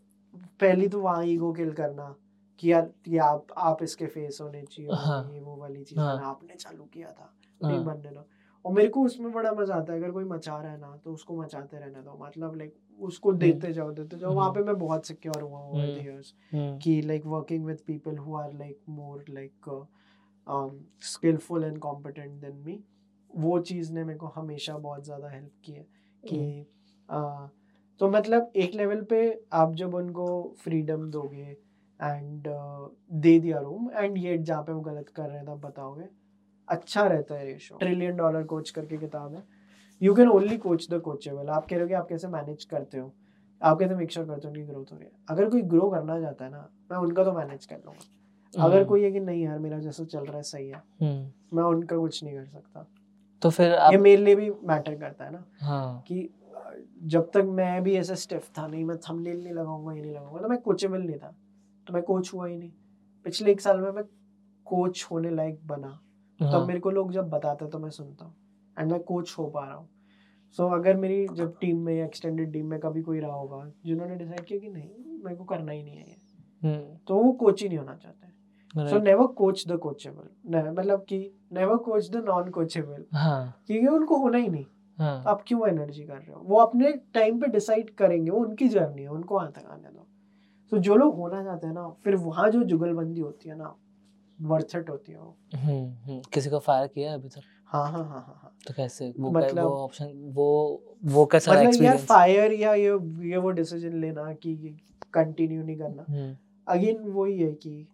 पहली तो वहाँ ईगो किल करना कि यार ये आप आप इसके फेस होने चाहिए हाँ, ये वो वाली चीज़ हाँ, आपने चालू किया था हाँ, नहीं बनने दो। और मेरे को उसमें बड़ा मज़ा आता है अगर कोई मचा रहा है ना तो उसको मचाते रहने दो मतलब लाइक उसको हम्म। देते जाओ देते जाओ। वहाँ पे मैं बहुत सिक्योर हुआ हूँ ओवर इयर्स कि like working with people who are like more like skillful and competent than me वो चीज़ ने मेरे को हमेशा बहुत ज़्यादा हेल्प की है कि uh, तो मतलब एक लेवल पे आप जब उनको फ्रीडम दोगे एंड uh, दे दिया रूम एंड ये जहाँ पे वो गलत कर रहे हैं तब बताओगे? अच्छा रहता है रेशो। ट्रिलियन डॉलर कोच करके किताब है। You can only coach the coachable आप कह रहे हो कि आप कैसे मैनेज करते हो? आप कैसे मेक श्योर करते हो उनकी ग्रोथ हो रही है? अगर कोई ग्रो करना चाहता है ना मैं उनका तो मैनेज कर लूँगा। अगर हम्म। कोई है कि नहीं यार मेरा जैसा चल रहा है सही है। हम्म। मैं उनका कुछ नहीं कर सकता। तो फिर आप... ये मेरे लिए भी मैटर करता है ना। हाँ. कि जब तक मैं भी ऐसा स्टिफ था नहीं मैं थंबनेल नहीं लगाऊँगा ये नहीं लगाऊँगा तो मैं कोचेबल नहीं था। तो मैं कोच हुआ ही नहीं। पिछले एक साल में मैं कोच होने लायक बना। तब हाँ। मेरे को लोग जब बताते तो मैं सुनता हूँ। एंड मैं कोच हो पा रहा हूँ। सो so, अगर मेरी जब टीम में या एक्सटेंडेड टीम में कभी कोई रहा होगा जिन्होंने डिसाइड किया कि नहीं मेरे को करना ही नहीं है ये। हम्म। तो वो कोच ही नहीं होना चाहते। So never coach the coachable मतलब कि never coach the non coachable क्योंकि उनको होना ही नहीं। हाँ. आप क्यों एनर्जी कर रहे हो? वो अपने टाइम पे डिसाइड करेंगे वो उनकी जर्नी है उनको वहाँ तक आने दो। तो जो लोग होना चाहते हैं ना फिर वहाँ जो जुगलबंदी होती है ना वर्थ इट होती है वो।
हम्म, हम्म। किसी को फायर किया अभी तक?
हाँ हाँ हाँ हाँ हाँ।
तो कैसे? वो मतलब वो ऑप्शन वो वो कैसा मतलब
एक्सपीरियंस फायर या ये ये वो डिसीज़न लेना कि कंटिन्यू नहीं करना। Again hmm. वही है कि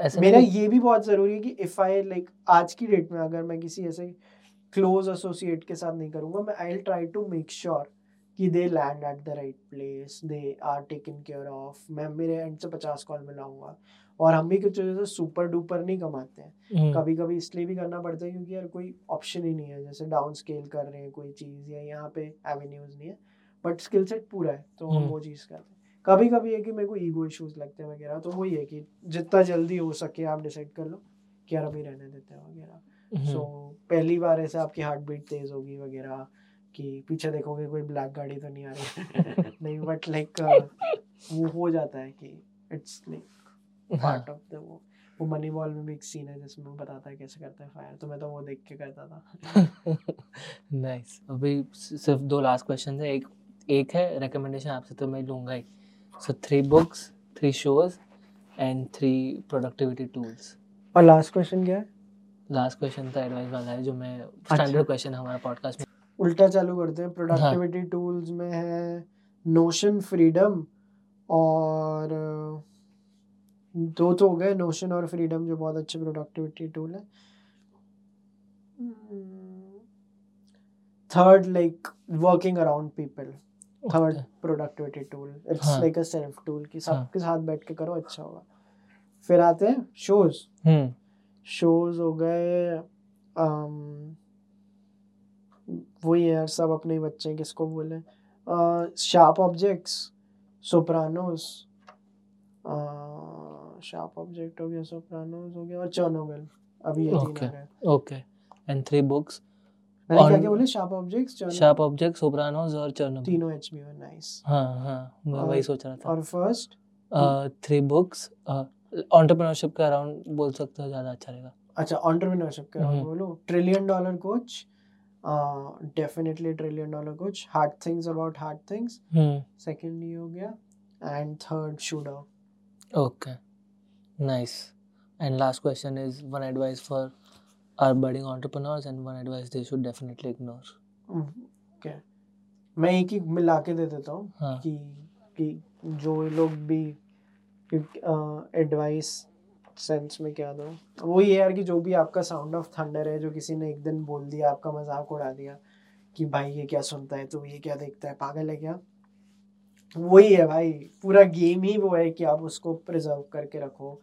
ऐसे मेरा ये भी बहुत ज़रूरी है कि इफ़ आई लाइक आज की डेट में अगर मैं किसी ऐसे क्लोज एसोसिएट के साथ नहीं करूँगा मैं I try to make sure कि they land at the right place they are taken care of मैं मेरे एंड से पचास कॉल मिलाऊँगा। और हम भी कुछ वजह से सुपर डुपर नहीं कमाते हैं। हम्म। कभी कभी इसलिए भी करना पड़ता है क्योंकि यार कोई ऑप्शन ही नहीं है। जैसे डाउन स्केल कर रहे हैं कोई चीज़ या यहाँ पे एवेन्यूज नहीं है। बट स्किल सेट पूरा है तो हम हम्म। वो चीज़ करते हैं। कभी कभी है कि मेरे को ईगो इश्यूज़ लगते हैं वगैरह तो वही है कि जितना जल्दी हो सके आप डिसाइड कर लो कि यार अभी रहने देते हैं वगैरह। सो हम्म। पहली बार ऐसे आपकी हार्ट बीट तेज होगी वगैरह। कि पीछे देखोगे कोई ब्लैक गाड़ी तो नहीं आ रही। नहीं बट लाइक वो हो जाता है कि it's like part of the वो वो मनी बॉल में भी एक सीन है जिसमें बताता है कैसे करता है फायर तो मैं तो वो देख के करता था।
नाइस अभी सिर्फ़ दो लास्ट क्वेश्चन है। एक एक है रिकमेंडेशन आपसे तो मैं लूँगा ही। So three books three shows and three productivity tools
और लास्ट क्वेश्चन क्या है?
लास्ट क्वेश्चन तो एडवाइस वाला है जो मैं स्टैंडर्ड अच्छा। क्वेश्चन हमारा पॉडकास्ट में।
उल्टा चालू करते हैं। प्रोडक्टिविटी हाँ. टूल्स में है नोशन फ्रीडम और दो तो हो गए नोशन और फ्रीडम जो बहुत अच्छे प्रोडक्टिविटी टूल है। Third like working around people third productivity tool it's like a self tool कि हाँ। सबके साथ बैठ के करो अच्छा होगा। फिर आते हैं शोज़ शोज़ हो गए um, वही यार सब अपने ही बच्चे किसको बोले? Sharp objects Sopranos sharp object हो गया सोप्रानोस हो गया और चर्नोबिल अभी ये
रहे ओके एंड थ्री बुक्स
मैंने क्या क्या बोले? Sharp objects
sharp object Sopranos और चर्नोबिल
तीनों एचबीओ नाइस
हाँ हाँ मैं वही सोच रहा था।
और फ़र्स्ट
थ्री बुक्स एंटरप्रेन्योरशिप के अराउंड बोल सकते हो ज़्यादा अच्छा रहेगा।
अच्छा एंटरप्रेन्योरशिप के अराउंड बोलो। Trillion dollar coach definitely trillion dollar coach hard things about hard things second ये हो गया. And third shoe dog
okay nice and last question is one advice for our budding entrepreneurs and one advice they should definitely ignore.
Okay. मैं एक ही मिला के दे देता हूँ हाँ. कि कि जो लोग भी एडवाइस सेंस में क्या दो वो ये यार कि जो भी आपका साउंड ऑफ़ थंडर है जो किसी ने एक दिन बोल दिया आपका मज़ाक उड़ा दिया कि भाई ये क्या सुनता है तो ये क्या देखता है पागल है क्या? वही है भाई पूरा गेम ही वो है कि आप उसको प्रिजर्व करके रखो।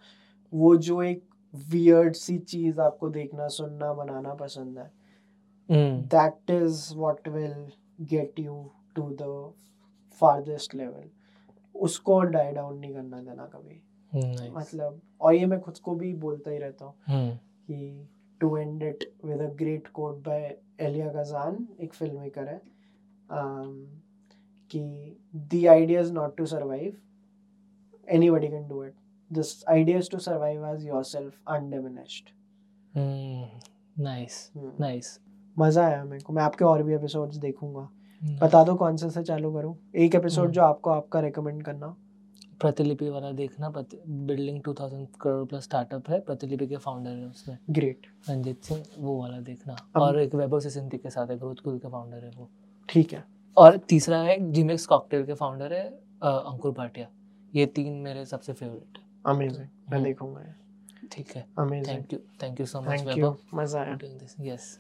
वो जो एक वियर्ड सी चीज़ आपको देखना सुनना बनाना पसंद है। That is what will get you to the farthest level उसको डाई डाउन नहीं करना देना कभी। Nice. मतलब और ये मैं खुद को भी बोलता ही रहता हूँ hmm. कि to end it with a great quote by Elia Kazan एक फ़िल्म मेकर है। Um, कि the idea is not to survive anybody can do it this idea is to survive as yourself undiminished
nice nice
मज़ा आया मेरे को। मैं आपके और भी एपिसोड्स देखूँगा। बता दो कौन सा से चालू करूँ। एक एपिसोड हम्म। जो आपको आपका रेकमेंड करना।
प्रतिलिपि वाला देखना building two thousand crore plus startup है प्रतिलिपि के फाउंडर है उसमें।
ग्रेट
रंजित सिंह वो वाला देखना। और एक वैभव से सिंधी के साथ है ग्रोथ कुल के फाउंडर है वो।
ठीक है।
और तीसरा है जिमेक्स कॉकटेल के फाउंडर है अंकुर भाटिया। ये तीन मेरे सबसे फेवरेट है।
अमेजिंग मैं। देखूँगा
ठीक है।
Amazing
thank you thank you so much
Vaibhav मज़ा आया।
यस